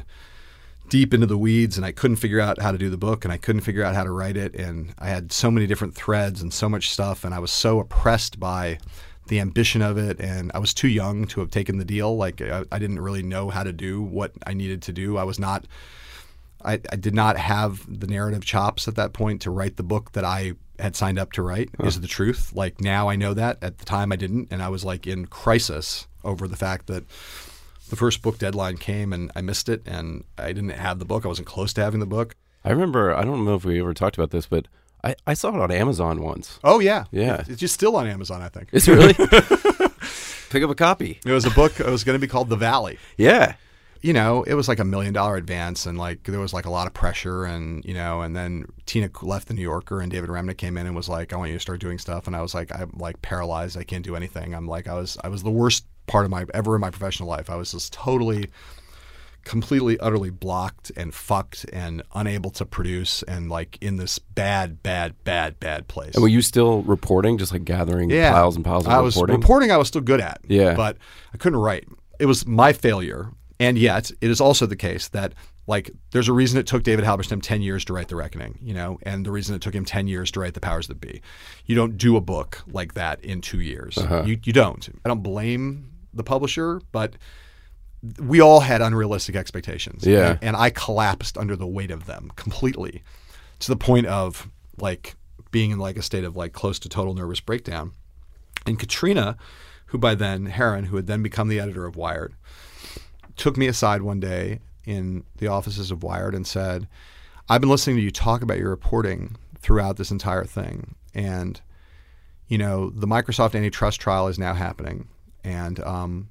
deep into the weeds and I couldn't figure out how to do the book and I couldn't figure out how to write it and I had so many different threads and so much stuff and I was so oppressed by the ambition of it and I was too young to have taken the deal. Like I, I didn't really know how to do what I needed to do. I was not I, I did not have the narrative chops at that point to write the book that I had signed up to write is the truth. Like now I know that. At the time I didn't and I was like in crisis over the fact that the first book deadline came and I missed it and I didn't have the book. I wasn't close to having the book. I remember, I don't know if we ever talked about this, but I, I saw it on Amazon once. Oh yeah, Yeah. It- it's just still on Amazon. I think Is it really? Pick up a copy. it was a book. It was going to be called The Valley. Yeah. You know, it was like a million dollar advance, and like there was like a lot of pressure, and you know, and then Tina left the New Yorker, and David Remnick came in and was like, "I want you to start doing stuff," and I was like, "I'm like paralyzed. I can't do anything." I'm like, I was, I was the worst part of my ever in my professional life. I was just totally completely utterly blocked and fucked and unable to produce and like in this bad bad bad bad place. And were you still reporting, just like gathering piles and piles of I was reporting? reporting I was still good at. Yeah. but I couldn't write. It was my failure. And yet it is also the case that like there's a reason it took David Halberstam 10 years to write The Reckoning you know and the reason it took him 10 years to write The Powers That Be. You don't do a book like that in two years. Uh-huh. you, you don't. I don't blame the publisher but we all had unrealistic expectations. Yeah. And, and I collapsed under the weight of them completely to the point of like being in like a state of like close to total nervous breakdown. And Katrina, who by then, Heron, who had then become the editor of Wired, took me aside one day in the offices of Wired and said, I've been listening to you talk about your reporting throughout this entire thing. And, you know, the Microsoft antitrust trial is now happening. And um,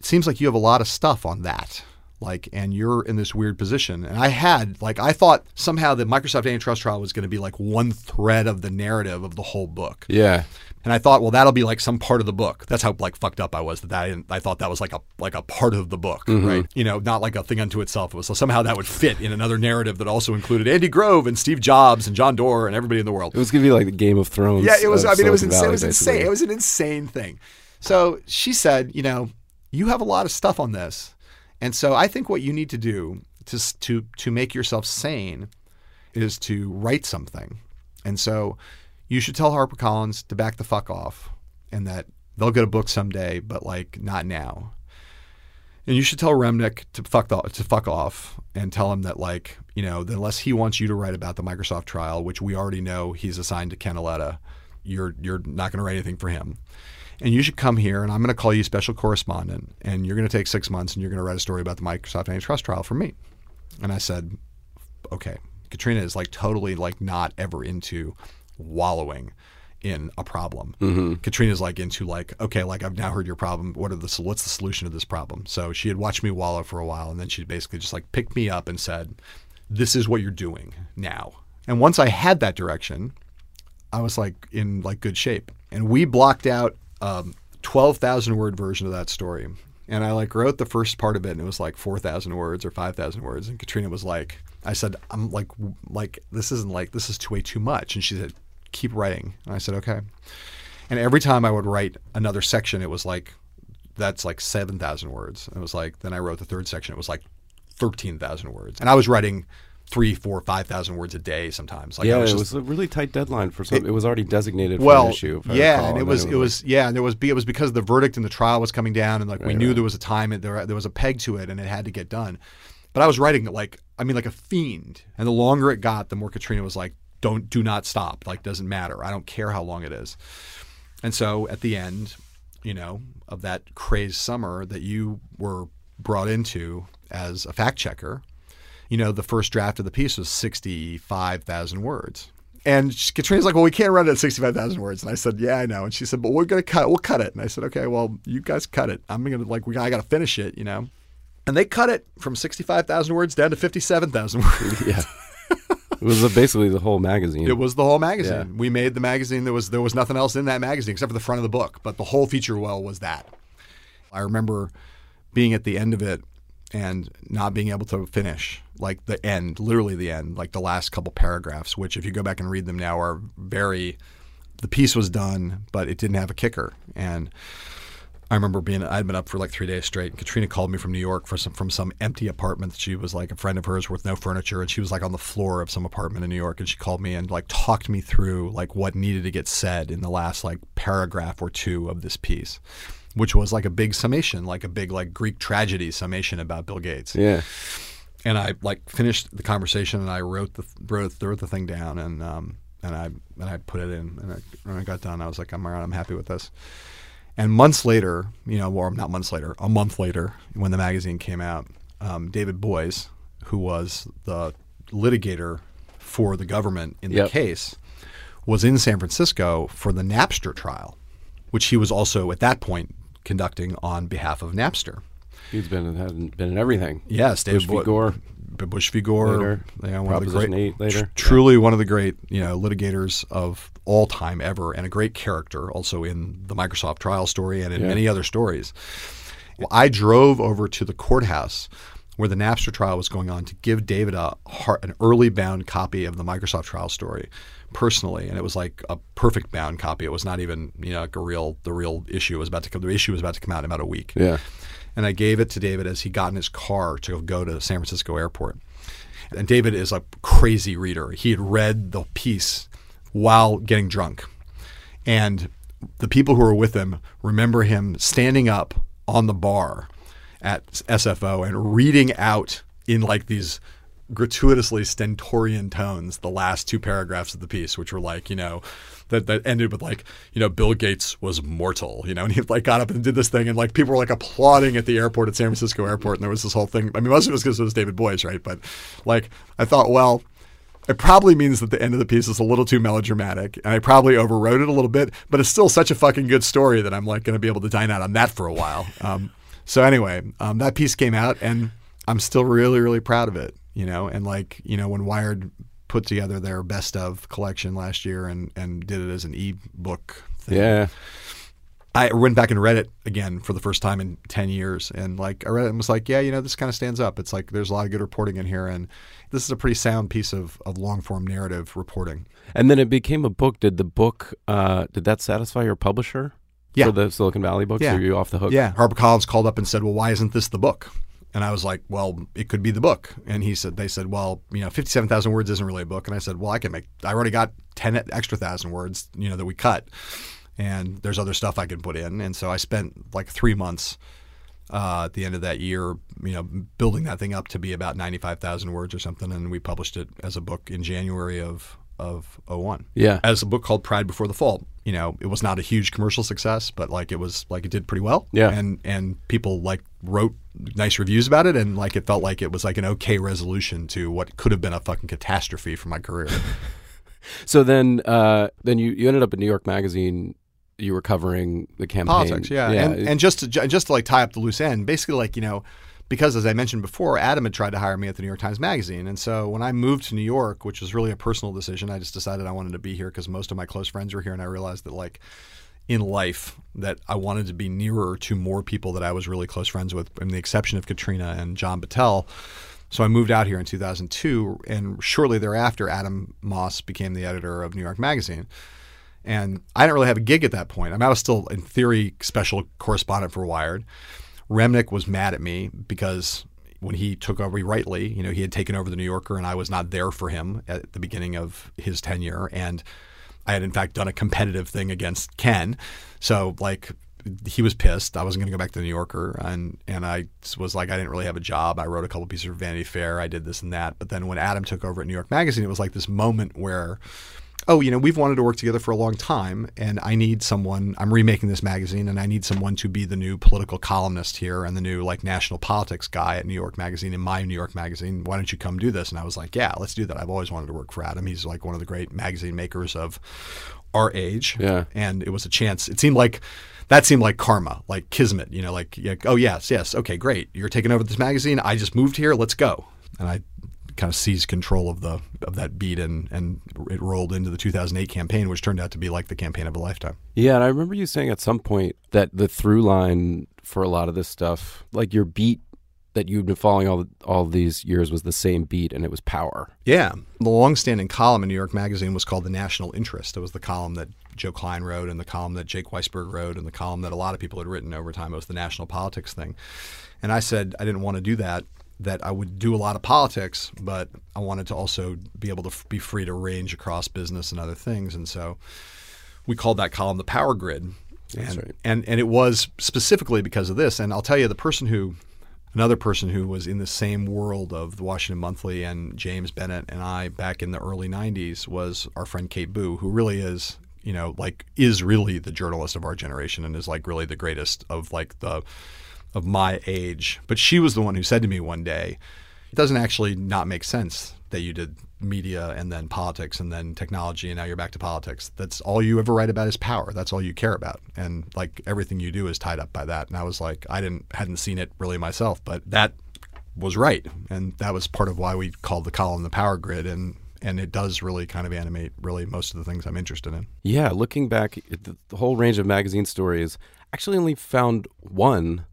it seems like you have a lot of stuff on that like and you're in this weird position and i had like i thought somehow the microsoft antitrust trial was going to be like one thread of the narrative of the whole book yeah. and i thought well that'll be like some part of the book that's how like fucked up i was that, that I, I thought that was like a like a part of the book mm-hmm. right you know not like a thing unto itself it was so somehow that would fit in another narrative that also included andy grove and steve jobs and john doerr and everybody in the world It was going to be like the Game of Thrones. yeah, it was. I mean, it was insane. It was insane. basically. It was an insane thing. So she said, you know, you have a lot of stuff on this, and so I think what you need to do to to to make yourself sane is to write something, and so you should tell HarperCollins to back the fuck off, and that they'll get a book someday, but like not now. And you should tell Remnick to fuck the, to fuck off and tell him that like you know unless he wants you to write about the Microsoft trial, which we already know he's assigned to Ken Auletta, you're you're not going to write anything for him. And you should come here, and I'm going to call you special correspondent, and you're going to take six months, and you're going to write a story about the Microsoft antitrust trial for me. And I said, okay. Katrina is like totally like not ever into wallowing in a problem. Mm-hmm. Katrina's like into like, okay, like I've now heard your problem. What are the what's the solution to this problem? So she had watched me wallow for a while, and then she basically just like picked me up and said, "This is what you're doing now." And once I had that direction, I was like in like good shape. And we blocked out um, twelve thousand word version of that story. And I like wrote the first part of it, and it was like four thousand words or five thousand words. And Katrina was like, I said, I'm like, like this isn't like this is too way too much. And she said, keep writing. And I said, okay. And every time I would write another section, it was like that's like seven thousand words. And it was like then I wrote the third section. It was like thirteen thousand words. And I was writing three, four, five thousand words a day sometimes. Like yeah, was it was a really tight deadline for some. It, was already designated for well, an issue. yeah, recall, and it then was it was yeah, and it was it was because the verdict in the trial was coming down, and like we knew right. there was a time and there there was a peg to it, and it had to get done. But I was writing like I mean like a fiend, and the longer it got, the more Katrina was like, "Don't do not stop. Like doesn't matter. I don't care how long it is." And so at the end, you know, of that crazed summer that you were brought into as a fact checker, you know, the first draft of the piece was 65,000 words. And she- Katrina's like, well, we can't run it at 65,000 words. And I said, yeah, I know. And she said, but we're going to cut it. We'll cut it. And I said, okay, well, you guys cut it. I'm going to, like, we I got to finish it, you know? And they cut it from 65,000 words down to 57,000 words. yeah. It was basically the whole magazine. It was the whole magazine. Yeah. We made the magazine. There was there was nothing else in that magazine except for the front of the book, but the whole feature well was that. I remember being at the end of it and not being able to finish like the end, literally the end, like the last couple paragraphs, which if you go back and read them now are very the piece was done, but it didn't have a kicker. And I remember being I'd been up for like three days straight. And Katrina called me from New York for some from some empty apartment. She was like a friend of hers with no furniture, and she was like on the floor of some apartment in New York. And she called me and like talked me through like what needed to get said in the last like paragraph or two of this piece, which was like a big summation, like a big like Greek tragedy summation about Bill Gates. Yeah. And I like finished the conversation and I wrote the wrote, wrote the thing down and um and I and I put it in and I, when I got done I was like I'm all right, I'm happy with this. And months later, you know, or not months later, a month later, when the magazine came out, um, David Boies, who was the litigator for the government in the Yep. case, was in San Francisco for the Napster trial, which he was also at that point conducting on behalf of Napster. He's been had been in everything. Yes, David Bush v. Gore. Bush v. Gore, Later. know, one of the great, 8 later. tr- truly one of the great, you know, litigators of all time ever, and a great character also in the Microsoft trial story and in Yeah. many other stories. Well, I drove over to the courthouse where the Napster trial was going on to give David a har- an early bound copy of the Microsoft trial story personally, and it was like a perfect bound copy. It was not even you know like a real the real issue was about to come. The issue was about to come out in about a week Yeah. And I gave it to David as he got in his car to go to San Francisco airport. And David is a crazy reader. He had read the piece while getting drunk. And the people who were with him remember him standing up on the bar at SFO and reading out in like these gratuitously stentorian tones the last two paragraphs of the piece, which were like, you know, that, that ended with like, you know, Bill Gates was mortal, you know, and he like got up and did this thing and like people were like applauding at the airport at San Francisco airport. And there was this whole thing. I mean, most of it was because it was David Boies, right? But like, I thought, well, it probably means that the end of the piece is a little too melodramatic, and I probably overwrote it a little bit. But it's still such a fucking good story that I'm like going to be able to dine out on that for a while. Um, so anyway, um, that piece came out, and I'm still really, really proud of it. You know, and like you know, when Wired put together their best of collection last year and and did it as an e-book thing, Yeah. I went back and read it again for the first time in 10 years. And like, I read it and was like, yeah, you know, this kind of stands up. It's like, there's a lot of good reporting in here. And this is a pretty sound piece of, of long form narrative reporting. And then it became a book. Did the book uh, did that satisfy your publisher? Yeah. For the Silicon Valley books? Yeah. Are you off the hook? Yeah. HarperCollins called up and said, well, why isn't this the book? And I was like, well, it could be the book. And he said, they said, well, you know, 57,000 words isn't really a book. And I said, well, I can make, I already got 10 extra thousand words, you know, that we cut. And there's other stuff I can put in. And so I spent like three months uh, at the end of that year, you know, building that thing up to be about 95,000 words or something. And we published it as a book in January of, of 01 Yeah. as a book called Pride Before the Fall. You know, it was not a huge commercial success, but like it was like it did pretty well. Yeah. And and people like wrote nice reviews about it and like it felt like it was like an okay resolution to what could have been a fucking catastrophe for my career. So then, uh, then you, you ended up in New York Magazine. You were covering the campaign. Politics, yeah. And, and just to just to like tie up the loose end, basically like, you know, because as I mentioned before, Adam had tried to hire me at the New York Times Magazine. And so when I moved to New York, which was really a personal decision, I just decided I wanted to be here because most of my close friends were here. And I realized that, like, in life, that I wanted to be nearer to more people that I was really close friends with, in the exception of Katrina and John Battelle. So I moved out here in 2002. And shortly thereafter, Adam Moss became the editor of New York Magazine. And I didn't really have a gig at that point. I mean, I was still, in theory, special correspondent for Wired. Remnick was mad at me because when he took over rightly, you know, he had taken over the New Yorker and I was not there for him at the beginning of his tenure. And I had, in fact, done a competitive thing against Ken. So, like, he was pissed. I wasn't going to go back to the New Yorker, and and I was like, I didn't really have a job. I wrote a couple pieces for Vanity Fair. I did this and that. But then when Adam took over at New York Magazine, it was like this moment where, oh, you know, we've wanted to work together for a long time, and I need someone. I'm remaking this magazine, and I need someone to be the new political columnist here and the new like national politics guy at New York Magazine in my New York Magazine. Why don't you come do this? And I was like, yeah, let's do that. I've always wanted to work for Adam. He's like one of the great magazine makers of our age. Yeah. And it was a chance. It seemed like that seemed like karma, like kismet, you know, like, yeah, oh, yes, yes, okay, great. You're taking over this magazine. I just moved here. Let's go. And I kind of seized control of the of that beat and and it rolled into the 2008 campaign, which turned out to be like the campaign of a lifetime. Yeah, and I remember you saying at some point that the through line for a lot of this stuff. Like your beat that you've been following all all these years was the same beat, and it was power. Yeah. The long-standing column in New York Magazine was called The National Interest. It was the column that Joe Klein wrote, and the column that Jake Weisberg wrote, and the column that a lot of people had written over time. It was the national politics thing. And I said I didn't want to do that, that I would do a lot of politics, but I wanted to also be able to f- be free to range across business and other things. And so we called that column the Power Grid. That's and, right. and and it was specifically because of this. And I'll tell you, the person who, another person who was in the same world of the Washington Monthly and James Bennet and I back in the early '90s was our friend Kate Boo, who really is, you know, like is really the journalist of our generation and is like really the greatest of like the of my age. But she was the one who said to me one day, "It doesn't actually not make sense that you did." media and then politics and then technology and now you're back to politics. That's all you ever write about is power. That's all you care about. And like everything you do is tied up by that. And i was like i didn't hadn't seen it really myself but that was right. And that was part of why we called the column the power grid. And and it does really kind of animate really most of the things i'm interested in. Yeah, looking back the whole range of magazine stories, actually only found one,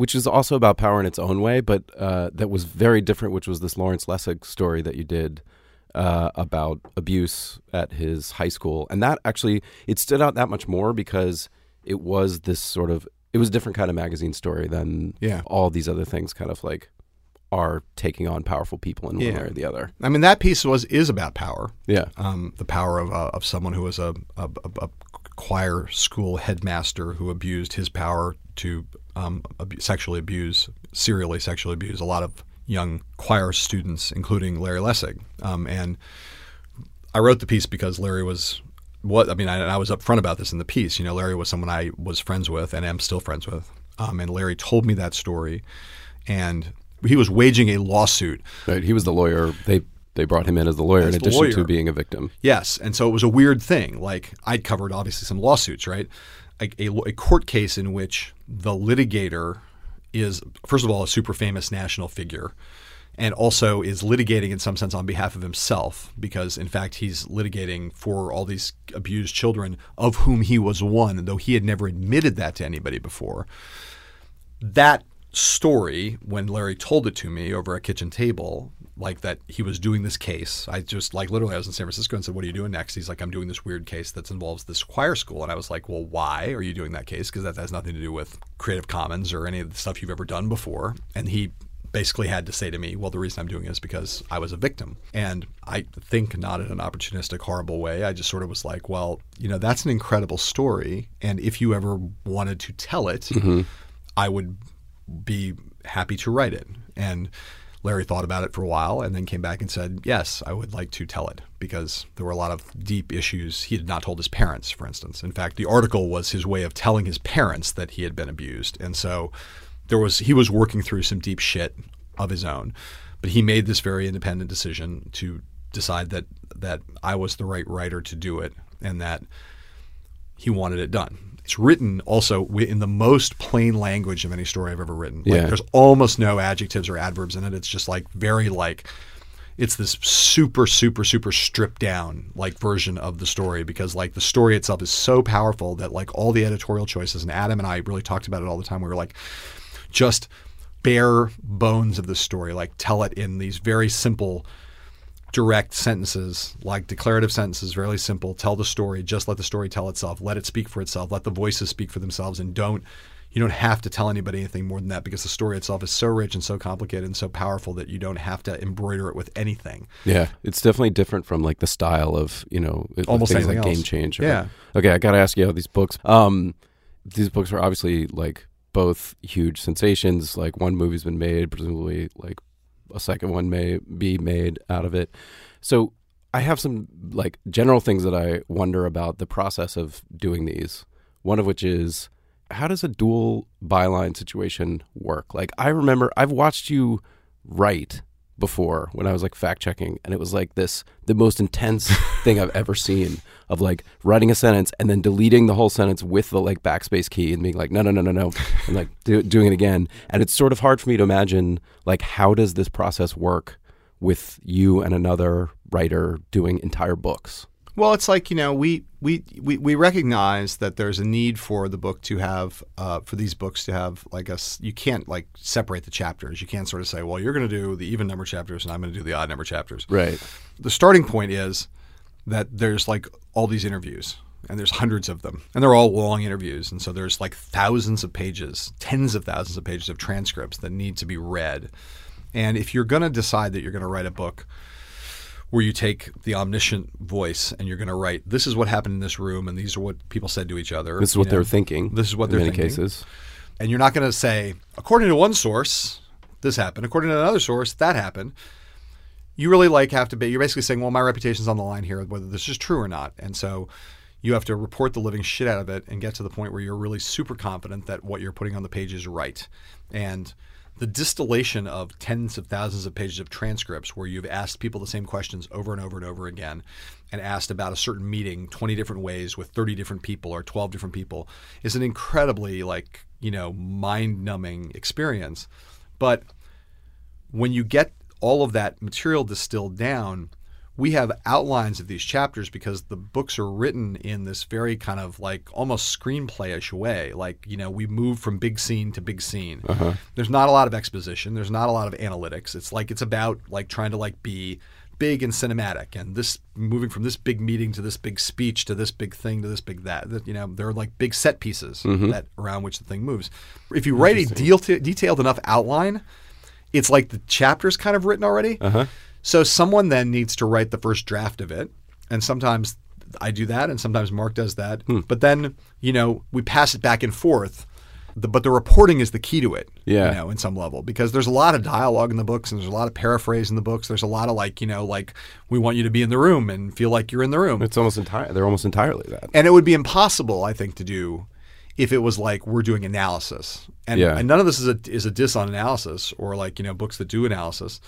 which is also about power in its own way, but uh, that was very different, which was this Lawrence Lessig story that you did uh, about abuse at his high school, and that actually it stood out that much more because it was this sort of it was a different kind of magazine story than Yeah. all these other things, kind of like are taking on powerful people in one Yeah. way or the other. i mean that piece was is about power Yeah, um, the power of, uh, of someone who was a, a, a, a choir school headmaster who abused his power to um, abu- sexually abuse, serially sexually abuse a lot of young choir students, including Larry Lessig. Um, and I wrote the piece because Larry was what I mean. I, I was upfront about this in the piece. You know, Larry was someone I was friends with and am still friends with. Um, and Larry told me that story, and he was waging a lawsuit right. He was the lawyer. They they brought him in as the lawyer As in addition to being a victim. Yes, and so it was a weird thing. Like I'd covered obviously some lawsuits, right? A, a, a court case in which the litigator is first of all a super famous national figure, and also is litigating in some sense on behalf of himself because in fact he's litigating for all these abused children of whom he was one, though he had never admitted that to anybody before. That story when Larry told it to me over a kitchen table, like that he was doing this case. I just like literally I was in San Francisco and said, "What are you doing next?" He's like, "I'm doing this weird case that involves this choir school." And I was like, "Well, why are you doing that case? Because that has nothing to do with Creative Commons or any of the stuff you've ever done before." And he basically had to say to me, "Well, the reason I'm doing it is because I was a victim." And I think not in an opportunistic, horrible way. I just sort of was like, "Well, you know, that's an incredible story, and if you ever wanted to tell it." Mm-hmm. I would be happy to write it. And Larry thought about it for a while and then came back and said, Yes, I would like to tell it because there were a lot of deep issues he had not told his parents, for instance. In fact, the article was his way of telling his parents that he had been abused. And so there was he was working through some deep shit of his own. But he made this very independent decision to decide that that I was the right writer to do it and that he wanted it done. It's written also in the most plain language of any story I've ever written. Like, Yeah. There's almost no adjectives or adverbs in it. It's just like very like it's this super super super stripped down like version of the story because like the story itself is so powerful that like all the editorial choices and Adam and I really talked about it all the time. We were like just bare bones of the story, like tell it in these very simple direct sentences, like declarative sentences, very simple. Tell the story. Just let the story tell itself. Let it speak for itself. Let the voices speak for themselves, and don't you don't have to tell anybody anything more than that because the story itself is so rich and so complicated and so powerful that you don't have to embroider it with anything. Yeah, it's definitely different from like the style of you know Almost things like anything Game else. Change. or- Yeah. Okay, I gotta ask you about these books. Um, these books are obviously like both huge sensations. Like one movie's been made, presumably like a second one may be made out of it. So I have some like general things that I wonder about the process of doing these. One of which is how does a dual byline situation work? Like I remember I've watched you write before when I was like fact checking and it was like this the most intense thing I've ever seen of like writing a sentence and then deleting the whole sentence with the like backspace key and being like no no no no no and like do, doing it again and it's sort of hard for me to imagine like how does this process work with you and another writer doing entire books Well, it's like you know we we we, we recognize that there's a need for the book to have uh, for these books to have like a s- you can't like separate the chapters. You can't sort of say, well, you're going to do the even number chapters and I'm going to do the odd number chapters. Right. The starting point is that there's like all these interviews and there's hundreds of them and they're all long interviews and so there's like thousands of pages, tens of thousands of pages of transcripts that need to be read. And if you're going to decide that you're going to write a book where you take the omniscient voice and you're going to write this is what happened in this room and these are what people said to each other. This is what know, they're thinking. This is what in they're many thinking. cases. And you're not going to say according to one source this happened, according to another source that happened. You really like have to be you're basically saying, well, my reputation's on the line here whether this is true or not. And so you have to report the living shit out of it and get to the point where you're really super confident that what you're putting on the page is right. And the distillation of tens of thousands of pages of transcripts where you've asked people the same questions over and over and over again and asked about a certain meeting 20 different ways with 30 different people or 12 different people is an incredibly like you know mind-numbing experience but when you get all of that material distilled down, we have outlines of these chapters because the books are written in this very kind of like almost screenplayish way. Like, you know, we move from big scene to big scene. Uh-huh. There's not a lot of exposition, there's not a lot of analytics. It's like it's about like trying to like be big and cinematic and this moving from this big meeting to this big speech to this big thing to this big that, that you know there are like big set pieces mm-hmm. that around which the thing moves if you write a deal detailed enough outline it's like the chapter's kind of written already. Uh-huh. So someone then needs to write the first draft of it. And sometimes I do that, and sometimes Mark does that. Hmm. But then, you know, we pass it back and forth. The, but the reporting is the key to it, Yeah. you know, in some level, because there's a lot of dialogue in the books, and there's a lot of paraphrase in the books. There's a lot of like, you know, like we want you to be in the room and feel like you're in the room. It's almost entire. They're almost entirely that. And it would be impossible, I think, to do if it was like we're doing analysis. And, Yeah. and none of this is a is a diss on analysis or like you know books that do analysis.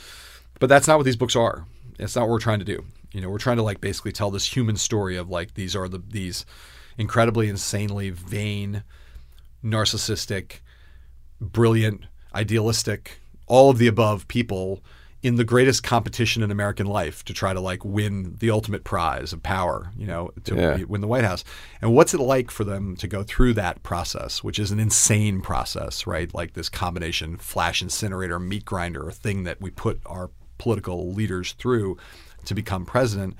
But that's not what these books are. It's not what we're trying to do. You know, we're trying to like basically tell this human story of like these are the these incredibly insanely vain, narcissistic, brilliant, idealistic, all of the above people in the greatest competition in American life to try to like win the ultimate prize of power, you know, to Yeah. win the White House. And what's it like for them to go through that process, which is an insane process, right? Like this combination flash incinerator, meat grinder, thing that we put our political leaders through to become president.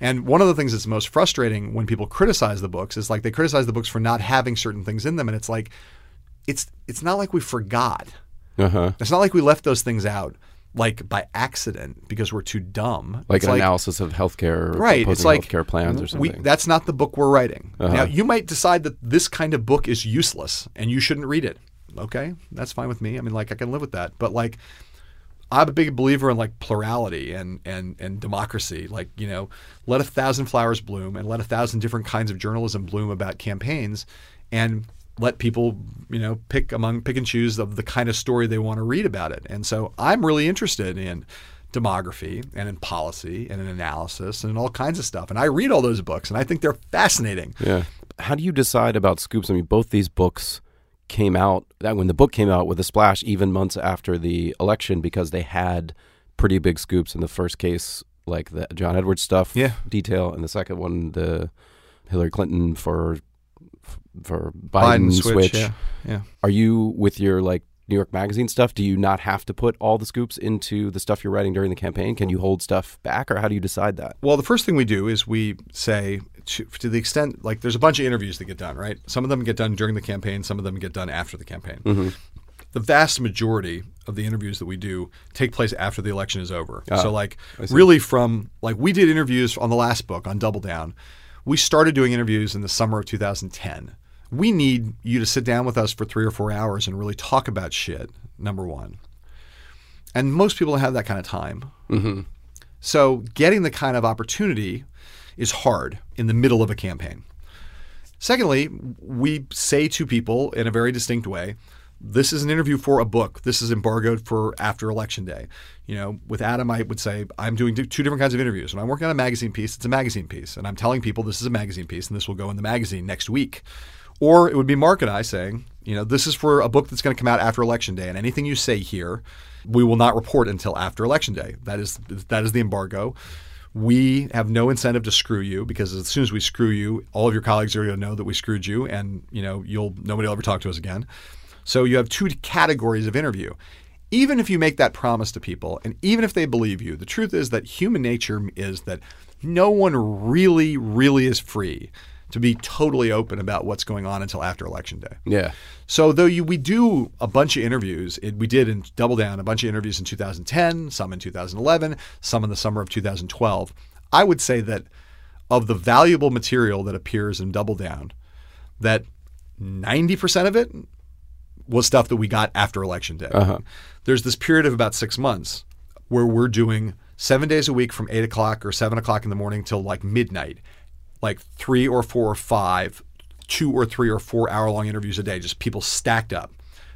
And one of the things that's most frustrating when people criticize the books is like they criticize the books for not having certain things in them, and it's like it's it's not like we forgot. Uh huh. It's not like we left those things out like by accident because we're too dumb. Like It's an analysis of healthcare, right? It's like healthcare plans or something. We, that's not the book we're writing. Uh-huh. Now you might decide that this kind of book is useless and you shouldn't read it. Okay, that's fine with me. I mean, like I can live with that. But like, I'm a big believer in like plurality and and and democracy. Like you know, let a thousand flowers bloom and let a thousand different kinds of journalism bloom about campaigns, and let people you know pick among pick and choose of the kind of story they want to read about it. And so I'm really interested in demography and in policy and in analysis and in all kinds of stuff. And I read all those books and I think they're fascinating. Yeah. How do you decide about scoops? I mean, both these books came out that when the book came out with a splash, even months after the election, because they had pretty big scoops. In the first case, like the John Edwards stuff, Yeah. detail, and the second one, the Hillary Clinton for for Biden, Biden switch. Yeah. Yeah. Are you with your like New York Magazine stuff? Do you not have to put all the scoops into the stuff you're writing during the campaign? Can you hold stuff back, or how do you decide that? Well, the first thing we do is we say to, to the extent like there's a bunch of interviews that get done, right? Some of them get done during the campaign, some of them get done after the campaign. Mm-hmm. The vast majority of the interviews that we do take place after the election is over. Ah, so like really from like we did interviews on the last book on Double Down. We started doing interviews in the summer of 2010. We need you to sit down with us for 3 or 4 hours and really talk about shit. Number 1. And most people don't have that kind of time. Mm-hmm. So getting the kind of opportunity is hard in the middle of a campaign. Secondly, we say to people in a very distinct way, this is an interview for a book. This is embargoed for after election day. You know, with Adam, I would say I'm doing two different kinds of interviews. When I'm working on a magazine piece, it's a magazine piece, and I'm telling people this is a magazine piece, and this will go in the magazine next week. Or it would be Mark and I saying, you know, this is for a book that's going to come out after election day, and anything you say here, we will not report until after election day. That is that is the embargo. We have no incentive to screw you because as soon as we screw you, all of your colleagues are going to know that we screwed you, and you know you'll nobody will ever talk to us again. So you have two categories of interview. Even if you make that promise to people, and even if they believe you, the truth is that human nature is that no one really, really is free to be totally open about what's going on until after election day. Yeah. So though you, we do a bunch of interviews, it, we did in Double Down a bunch of interviews in 2010, some in 2011, some in the summer of 2012. I would say that of the valuable material that appears in Double Down, that 90% of it was stuff that we got after election day. Uh-huh. There's this period of about six months where we're doing seven days a week from eight o'clock or seven o'clock in the morning till like midnight, like three or four or five, two or three or four hour long interviews a day, just people stacked up.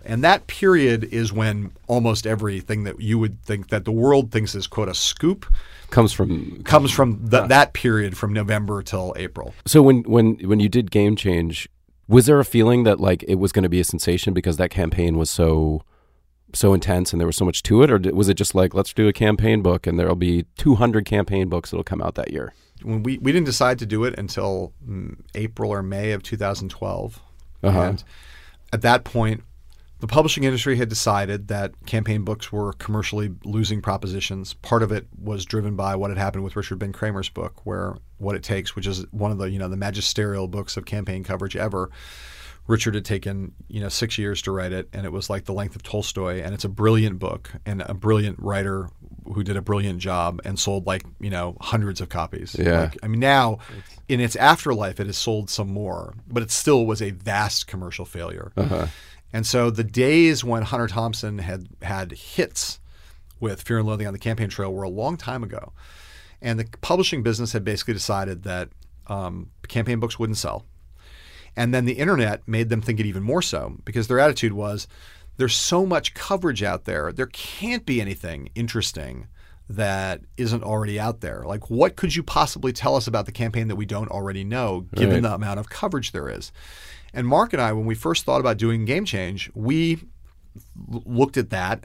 And that period is when almost everything that you would think that the world thinks is quote a scoop Comes from comes from th- that period from November till April. So when when when you did Game Change, was there a feeling that like it was going to be a sensation because that campaign was so so intense and there was so much to it, or was it just like let's do a campaign book and there'll be 200 campaign books that'll come out that year? when we, we didn't decide to do it until mm, April or May of 2012. Uh-huh. And at that point, the publishing industry had decided that campaign books were commercially losing propositions. Part of it was driven by what had happened with Richard Ben Cramer's book, where What It Takes, which is one of the you know the magisterial books of campaign coverage ever. Richard had taken you know six years to write it, and it was like the length of Tolstoy. And it's a brilliant book, and a brilliant writer who did a brilliant job and sold like you know hundreds of copies. Yeah. Like, I mean, now in its afterlife, it has sold some more, but it still was a vast commercial failure. Uh-huh. And so the days when Hunter Thompson had had hits with Fear and Loathing on the Campaign Trail were a long time ago. And the publishing business had basically decided that um, campaign books wouldn't sell. And then the internet made them think it even more so because their attitude was there's so much coverage out there, there can't be anything interesting that isn't already out there. Like, what could you possibly tell us about the campaign that we don't already know, given Right. the amount of coverage there is? And Mark and I, when we first thought about doing Game Change, we looked at that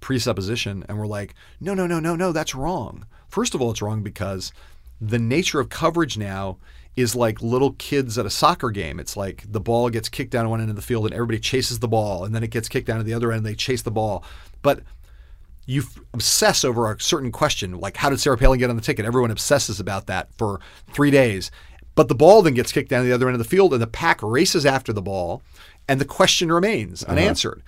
presupposition and we're like, no, no, no, no, no, that's wrong. First of all, it's wrong because the nature of coverage now is like little kids at a soccer game. It's like the ball gets kicked down one end of the field and everybody chases the ball, and then it gets kicked down to the other end and they chase the ball. But you obsess over a certain question, like how did Sarah Palin get on the ticket? Everyone obsesses about that for three days. But the ball then gets kicked down to the other end of the field, and the pack races after the ball, and the question remains uh-huh. unanswered.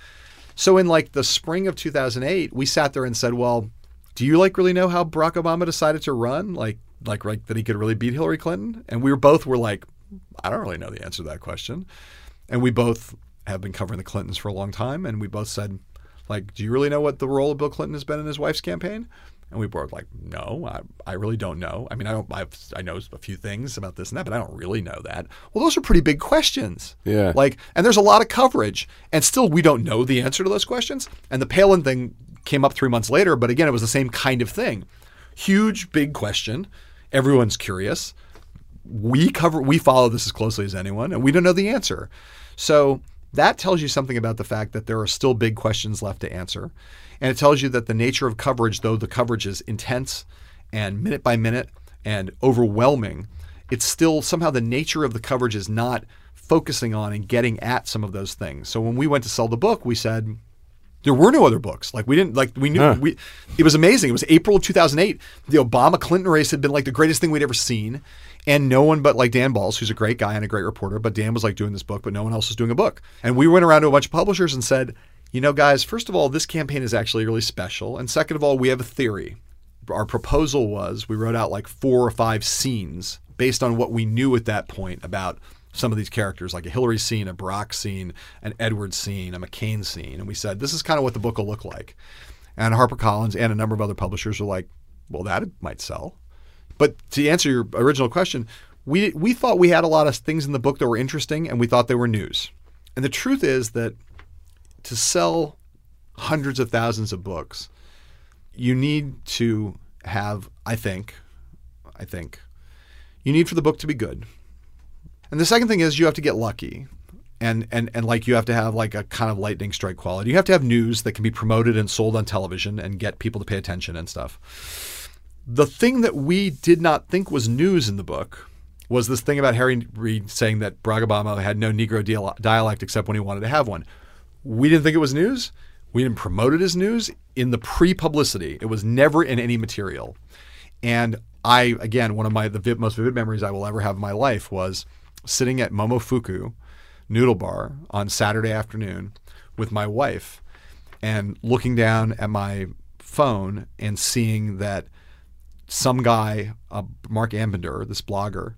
So in like the spring of 2008, we sat there and said, "Well, do you like really know how Barack Obama decided to run? Like, like, like that he could really beat Hillary Clinton?" And we were both were like, "I don't really know the answer to that question." And we both have been covering the Clintons for a long time, and we both said, like, do you really know what the role of Bill Clinton has been in his wife's campaign? And we were like, no, I, I really don't know. I mean, I don't, I've, I know a few things about this and that, but I don't really know that. Well, those are pretty big questions. Yeah. Like, and there's a lot of coverage, and still we don't know the answer to those questions. And the Palin thing came up three months later, but again, it was the same kind of thing. Huge, big question. Everyone's curious we cover we follow this as closely as anyone and we don't know the answer so that tells you something about the fact that there are still big questions left to answer and it tells you that the nature of coverage though the coverage is intense and minute by minute and overwhelming it's still somehow the nature of the coverage is not focusing on and getting at some of those things so when we went to sell the book we said there were no other books. Like we didn't like we knew Huh. we. It was amazing. It was April of 2008. The Obama Clinton race had been like the greatest thing we'd ever seen, and no one but like Dan Balz, who's a great guy and a great reporter, but Dan was like doing this book, but no one else was doing a book. And we went around to a bunch of publishers and said, you know, guys, first of all, this campaign is actually really special, and second of all, we have a theory. Our proposal was we wrote out like four or five scenes based on what we knew at that point about some of these characters, like a Hillary scene, a Barack scene, an Edward scene, a McCain scene. And we said, this is kind of what the book will look like. And HarperCollins and a number of other publishers were like, well, that might sell. But to answer your original question, we, we thought we had a lot of things in the book that were interesting and we thought they were news. And the truth is that to sell hundreds of thousands of books, you need to have, I think, I think, you need for the book to be good. And the second thing is you have to get lucky. And, and and like you have to have like a kind of lightning strike quality. You have to have news that can be promoted and sold on television and get people to pay attention and stuff. The thing that we did not think was news in the book was this thing about Harry Reid saying that Barack Obama had no Negro dialect except when he wanted to have one. We didn't think it was news. We didn't promote it as news in the pre-publicity. It was never in any material. And I, again, one of my the most vivid memories I will ever have in my life was sitting at Momofuku Noodle Bar on Saturday afternoon with my wife and looking down at my phone and seeing that some guy, uh, Marc Ambinder, this blogger,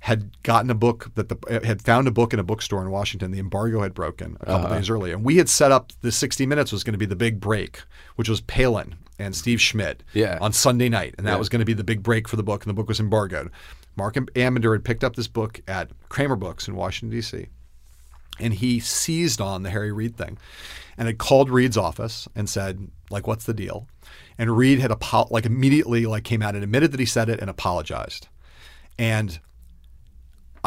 had gotten a book that the uh, had found a book in a bookstore in Washington. The embargo had broken a couple uh-huh. days earlier, and we had set up the 60 Minutes was going to be the big break, which was Palin and Steve Schmidt Yeah. on Sunday night, and that was going to be the big break for the book, and the book was embargoed. Marc Ambinder had picked up this book at Kramerbooks in Washington D.C and he seized on the Harry Reid thing and had called Reid's office and said like what's the deal? And Reid had apo- like immediately like came out and admitted that he said it and apologized. And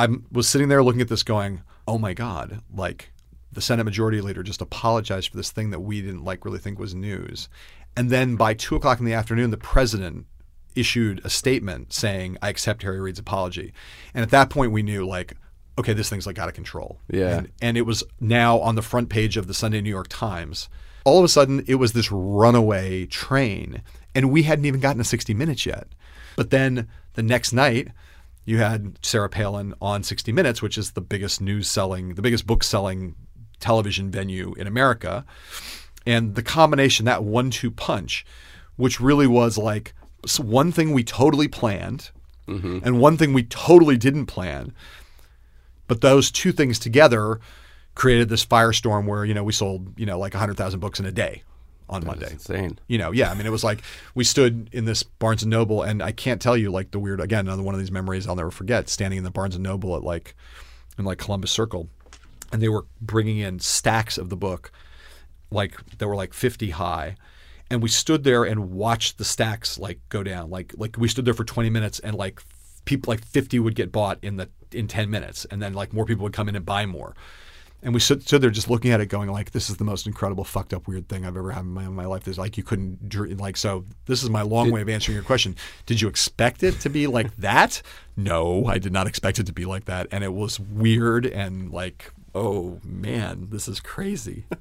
I was sitting there looking at this going oh my god like the Senate Majority Leader just apologized for this thing that we didn't like really think was news and then by two o'clock in the afternoon the president issued a statement saying I accept Harry Reid's apology and at that point we knew like okay, this thing's like out of control. Yeah. And, and it was now on the front page of the Sunday New York Times. All of a sudden, it was this runaway train, and we hadn't even gotten to 60 Minutes yet. But then the next night, you had Sarah Palin on 60 Minutes, which is the biggest news selling, the biggest book selling television venue in America. And the combination, that one two punch, which really was like one thing we totally planned mm-hmm. and one thing we totally didn't plan. But those two things together created this firestorm where, you know, we sold, you know, like 100,000 books in a day on Monday. insane. You know, yeah. I mean, it was like we stood in this Barnes and Noble, and I can't tell you like the weird. Again, another one of these memories I'll never forget. Standing in the Barnes and Noble at like in like Columbus Circle, and they were bringing in stacks of the book, like they were like 50 high, and we stood there and watched the stacks like go down. Like like we stood there for 20 minutes, and like people like 50 would get bought in the in 10 minutes, and then like more people would come in and buy more. And we stood, stood there just looking at it, going like, "This is the most incredible, fucked up, weird thing I've ever had in my, in my life." There's like you couldn't dream, like so. This is my long way of answering your question. Did you expect it to be like that? No, I did not expect it to be like that, and it was weird and like, oh man, this is crazy.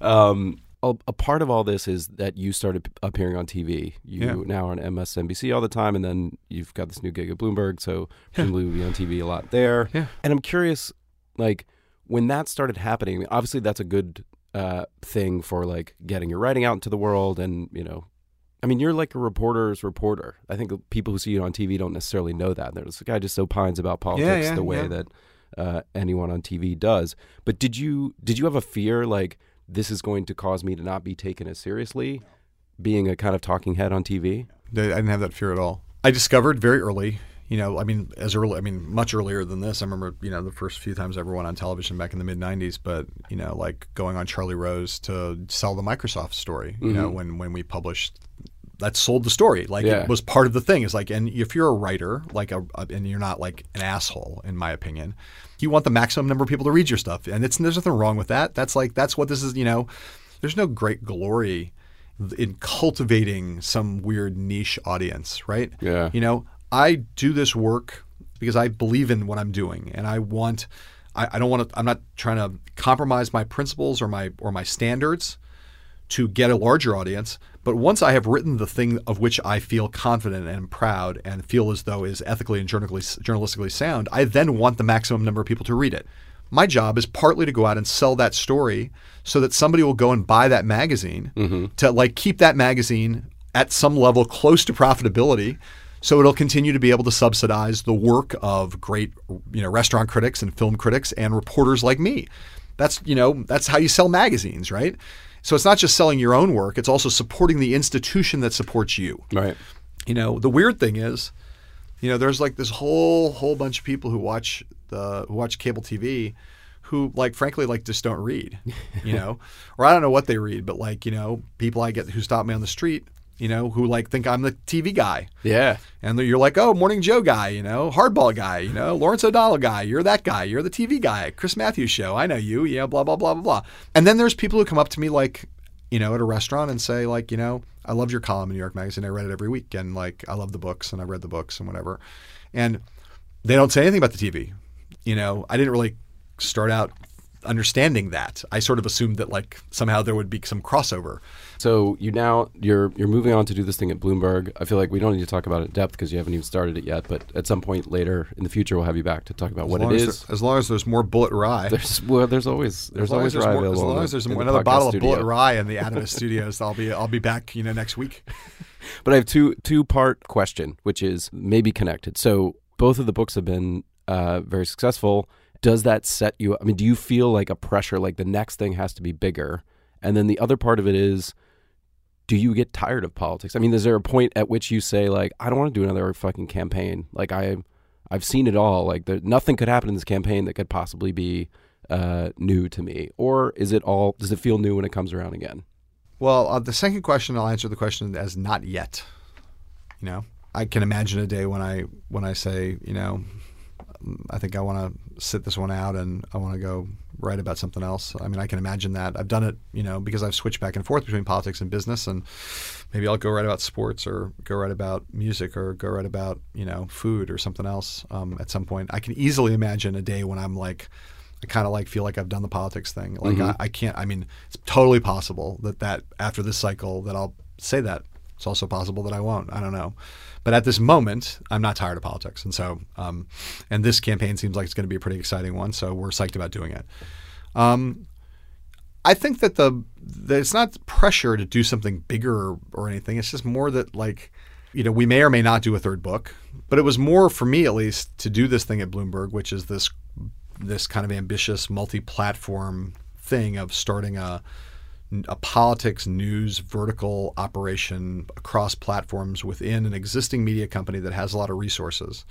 Um, a, a part of all this is that you started appearing on TV. You Yeah. now are on MSNBC all the time, and then you've got this new gig at Bloomberg, so presumably you'll be on TV a lot there. Yeah. And I'm curious, like when that started happening. Obviously, that's a good uh, thing for like getting your writing out into the world, and you know. I mean, you're like a reporter's reporter. I think people who see you on TV don't necessarily know that. There's a guy just opines about politics yeah, the way yeah. that uh, anyone on TV does. But did you did you have a fear like this is going to cause me to not be taken as seriously, being a kind of talking head on TV? I didn't have that fear at all. I discovered very early, you know, I mean, as early, I mean, much earlier than this. I remember, you know, the first few times I ever went on television back in the mid '90s, but you know, like going on Charlie Rose to sell the Microsoft story. You know, mm-hmm. when when we published. That sold the story. Like Yeah. it was part of the thing. Is like, and if you're a writer, like a, a- and you're not like an asshole, in my opinion, you want the maximum number of people to read your stuff, and it's there's nothing wrong with that. That's like that's what this is. You know, there's no great glory in cultivating some weird niche audience, right? Yeah. You know, I do this work because I believe in what I'm doing, and I want. I, I don't want to. I'm not trying to compromise my principles or my or my standards to get a larger audience. But once I have written the thing of which I feel confident and proud and feel as though is ethically and journalistically, journalistically sound, I then want the maximum number of people to read it. My job is partly to go out and sell that story so that somebody will go and buy that magazine mm-hmm. to like keep that magazine at some level close to profitability so it'll continue to be able to subsidize the work of great you know restaurant critics and film critics and reporters like me. That's you know that's how you sell magazines right? So it's not just selling your own work it's also supporting the institution that supports you. Right. you know the weird thing is you know there's like this whole whole bunch of people who watch the who watch cable tv who like frankly like just don't read you know? Or i don't know what they read but like you know people i get who stop me on the street you know who like think i'm the tv guy Yeah. and you're like, oh, Morning Joe guy, you know, Hardball guy, you know, Lawrence O'Donnell guy. You're that guy. You're the TV guy. Chris Matthews show. I know you. Yeah, blah blah blah blah blah. And then there's people who come up to me like, you know, at a restaurant and say like, you know, I loved your column in New York Magazine. I read it every week, and like I love the books, and I read the books and whatever. And they don't say anything about the TV. You know, I didn't really start out understanding that. I sort of assumed that like somehow there would be some crossover. So you now you're you're moving on to do this thing at Bloomberg. I feel like we don't need to talk about it in depth because you haven't even started it yet. But at some point later in the future, we'll have you back to talk about As what long it as there- as long as there's more Bulleit rye. There's well, there's always there's always as there's rye more, as long as there's the- in the another bottle studio. of Bulleit rye in the Atavist Studios, I'll be I'll be back. You know, next week. But I have two two part question, which is maybe connected. So both of the books have been uh, very successful. Does that set you? Up? I mean, do you feel like a pressure, like the next thing has to be bigger? And then the other part of it is, do you get tired of politics? I mean, is there a point at which you say like, I don't want to do another fucking campaign? Like I, I've seen it all. Like there, nothing could happen in this campaign that could possibly be uh, new to me. Or is it all? Does it feel new when it comes around again? Well, uh, the second question, I'll answer the question as not yet. You know, I can imagine a day when I when I say, you know, I think I want to sit this one out and I want to go write about something else. I mean, I can imagine that. I've done it, you know, because I've switched back and forth between politics and business, and maybe I'll go write about sports or go write about music or go write about, you know, food or something else um, at some point. I can easily imagine a day when I'm like. I kind of like feel like I've done the politics thing. Like I, I can't. I mean, it's totally possible that that after this cycle that I'll say that. It's also possible that I won't. I don't know. But at this moment, I'm not tired of politics, and so um, and this campaign seems like it's going to be a pretty exciting one. So we're psyched about doing it. Um, I think that the that it's not pressure to do something bigger or, or anything. It's just more that like you know we may or may not do a third book, but it was more for me at least to do this thing at Bloomberg, which is this this kind of ambitious multi-platform thing of starting a a politics news vertical operation across platforms within an existing media company that has a lot of resources.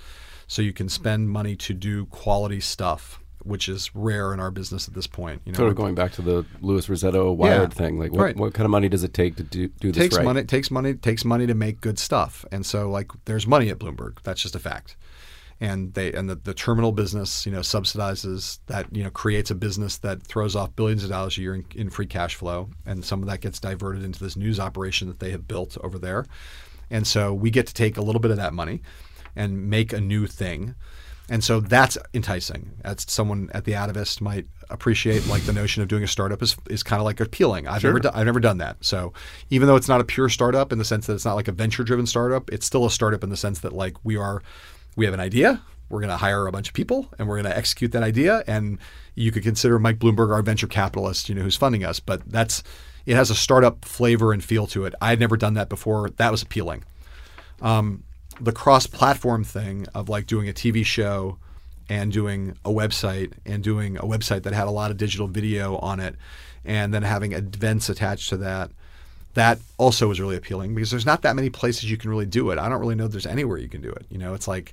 So you can spend money to do quality stuff, which is rare in our business at this point. You know, Sort of going back to the Louis Rossetto Wired thing. Like, what, Right. what kind of money does it take to do, do this takes right? money takes money takes money to make good stuff and so like there's money at bloomberg that's just a fact and they and the, the terminal business you know subsidizes that you know creates a business that throws off billions of dollars a year in, in free cash flow and some of that gets diverted into this news operation that they have built over there and so we get to take a little bit of that money and make a new thing and so that's enticing. That's someone at the Atavist might appreciate. Like the notion of doing a startup is, is kind of like appealing. I've never done, I've never done that. So even though it's not a pure startup in the sense that it's not like a venture driven startup, it's still a startup in the sense that like we are, we have an idea. We're going to hire a bunch of people and we're going to execute that idea. And you could consider Mike Bloomberg our venture capitalist, you know, who's funding us. But that's it has a startup flavor and feel to it. I had never done that before. That was appealing um, the cross-platform thing of like doing a TV show and doing a website and doing a website that had a lot of digital video on it and then having events attached to that that also was really appealing because there's not that many places you can really do it. I don't really know there's anywhere you can do it. You know, it's like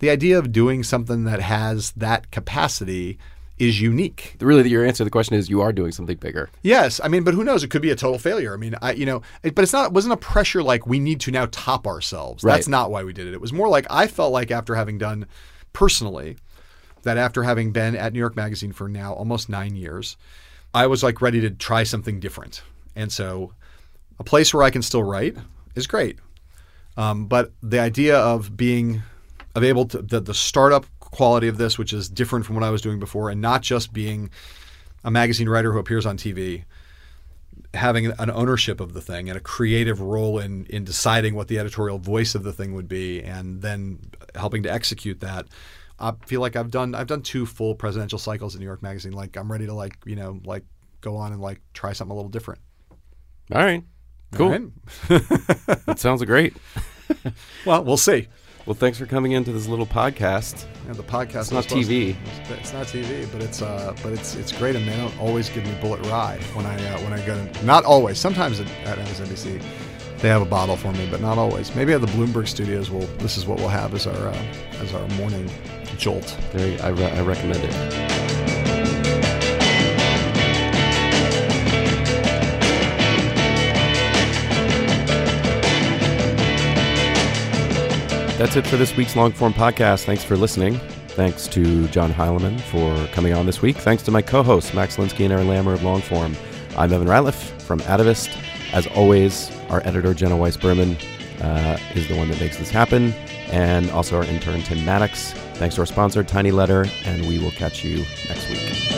the idea of doing something that has that capacity is unique. Really, your answer to the question is you are doing something bigger. Yes, I mean, but who knows? It could be a total failure. I mean, I you know, it, but it's not. It wasn't a pressure like we need to now top ourselves. Right. That's not why we did it. It was more like I felt like after having done personally that after having been at New York Magazine for now almost nine years, I was like ready to try something different, and so a place where I can still write is great. Um, but the idea of being of able to the, the startup quality of this, which is different from what I was doing before, and not just being a magazine writer who appears on TV, having an ownership of the thing and a creative role in in deciding what the editorial voice of the thing would be, and then helping to execute that. I feel like I've done I've done two full presidential cycles at New York Magazine. Like I'm ready to like you know like go on and like try something a little different. All right. Cool. Right? That sounds great. Well, we'll see. Well, thanks for coming into this little podcast. Yeah, the podcast. It's not TV. To, it's not TV, but it's uh, but it's it's great, and they don't always give me Bulleit rye when I uh, when I go. To, not always. Sometimes at, at MSNBC, they have a bottle for me, but not always. Maybe at the Bloomberg Studios, we'll this is what we'll have as our uh, as our morning jolt. Very, I, re- I recommend it. That's it for this week's long form podcast. Thanks for listening. Thanks to John Heilemann for coming on this week. Thanks to my co hosts, Max Linsky and Aaron Lammer of Longform. I'm Evan Ratliff from Atavist. As always, our editor, Jenna Weiss Berman, uh, is the one that makes this happen, and also our intern, Tim Maddox. Thanks to our sponsor, TinyLetter, and we will catch you next week.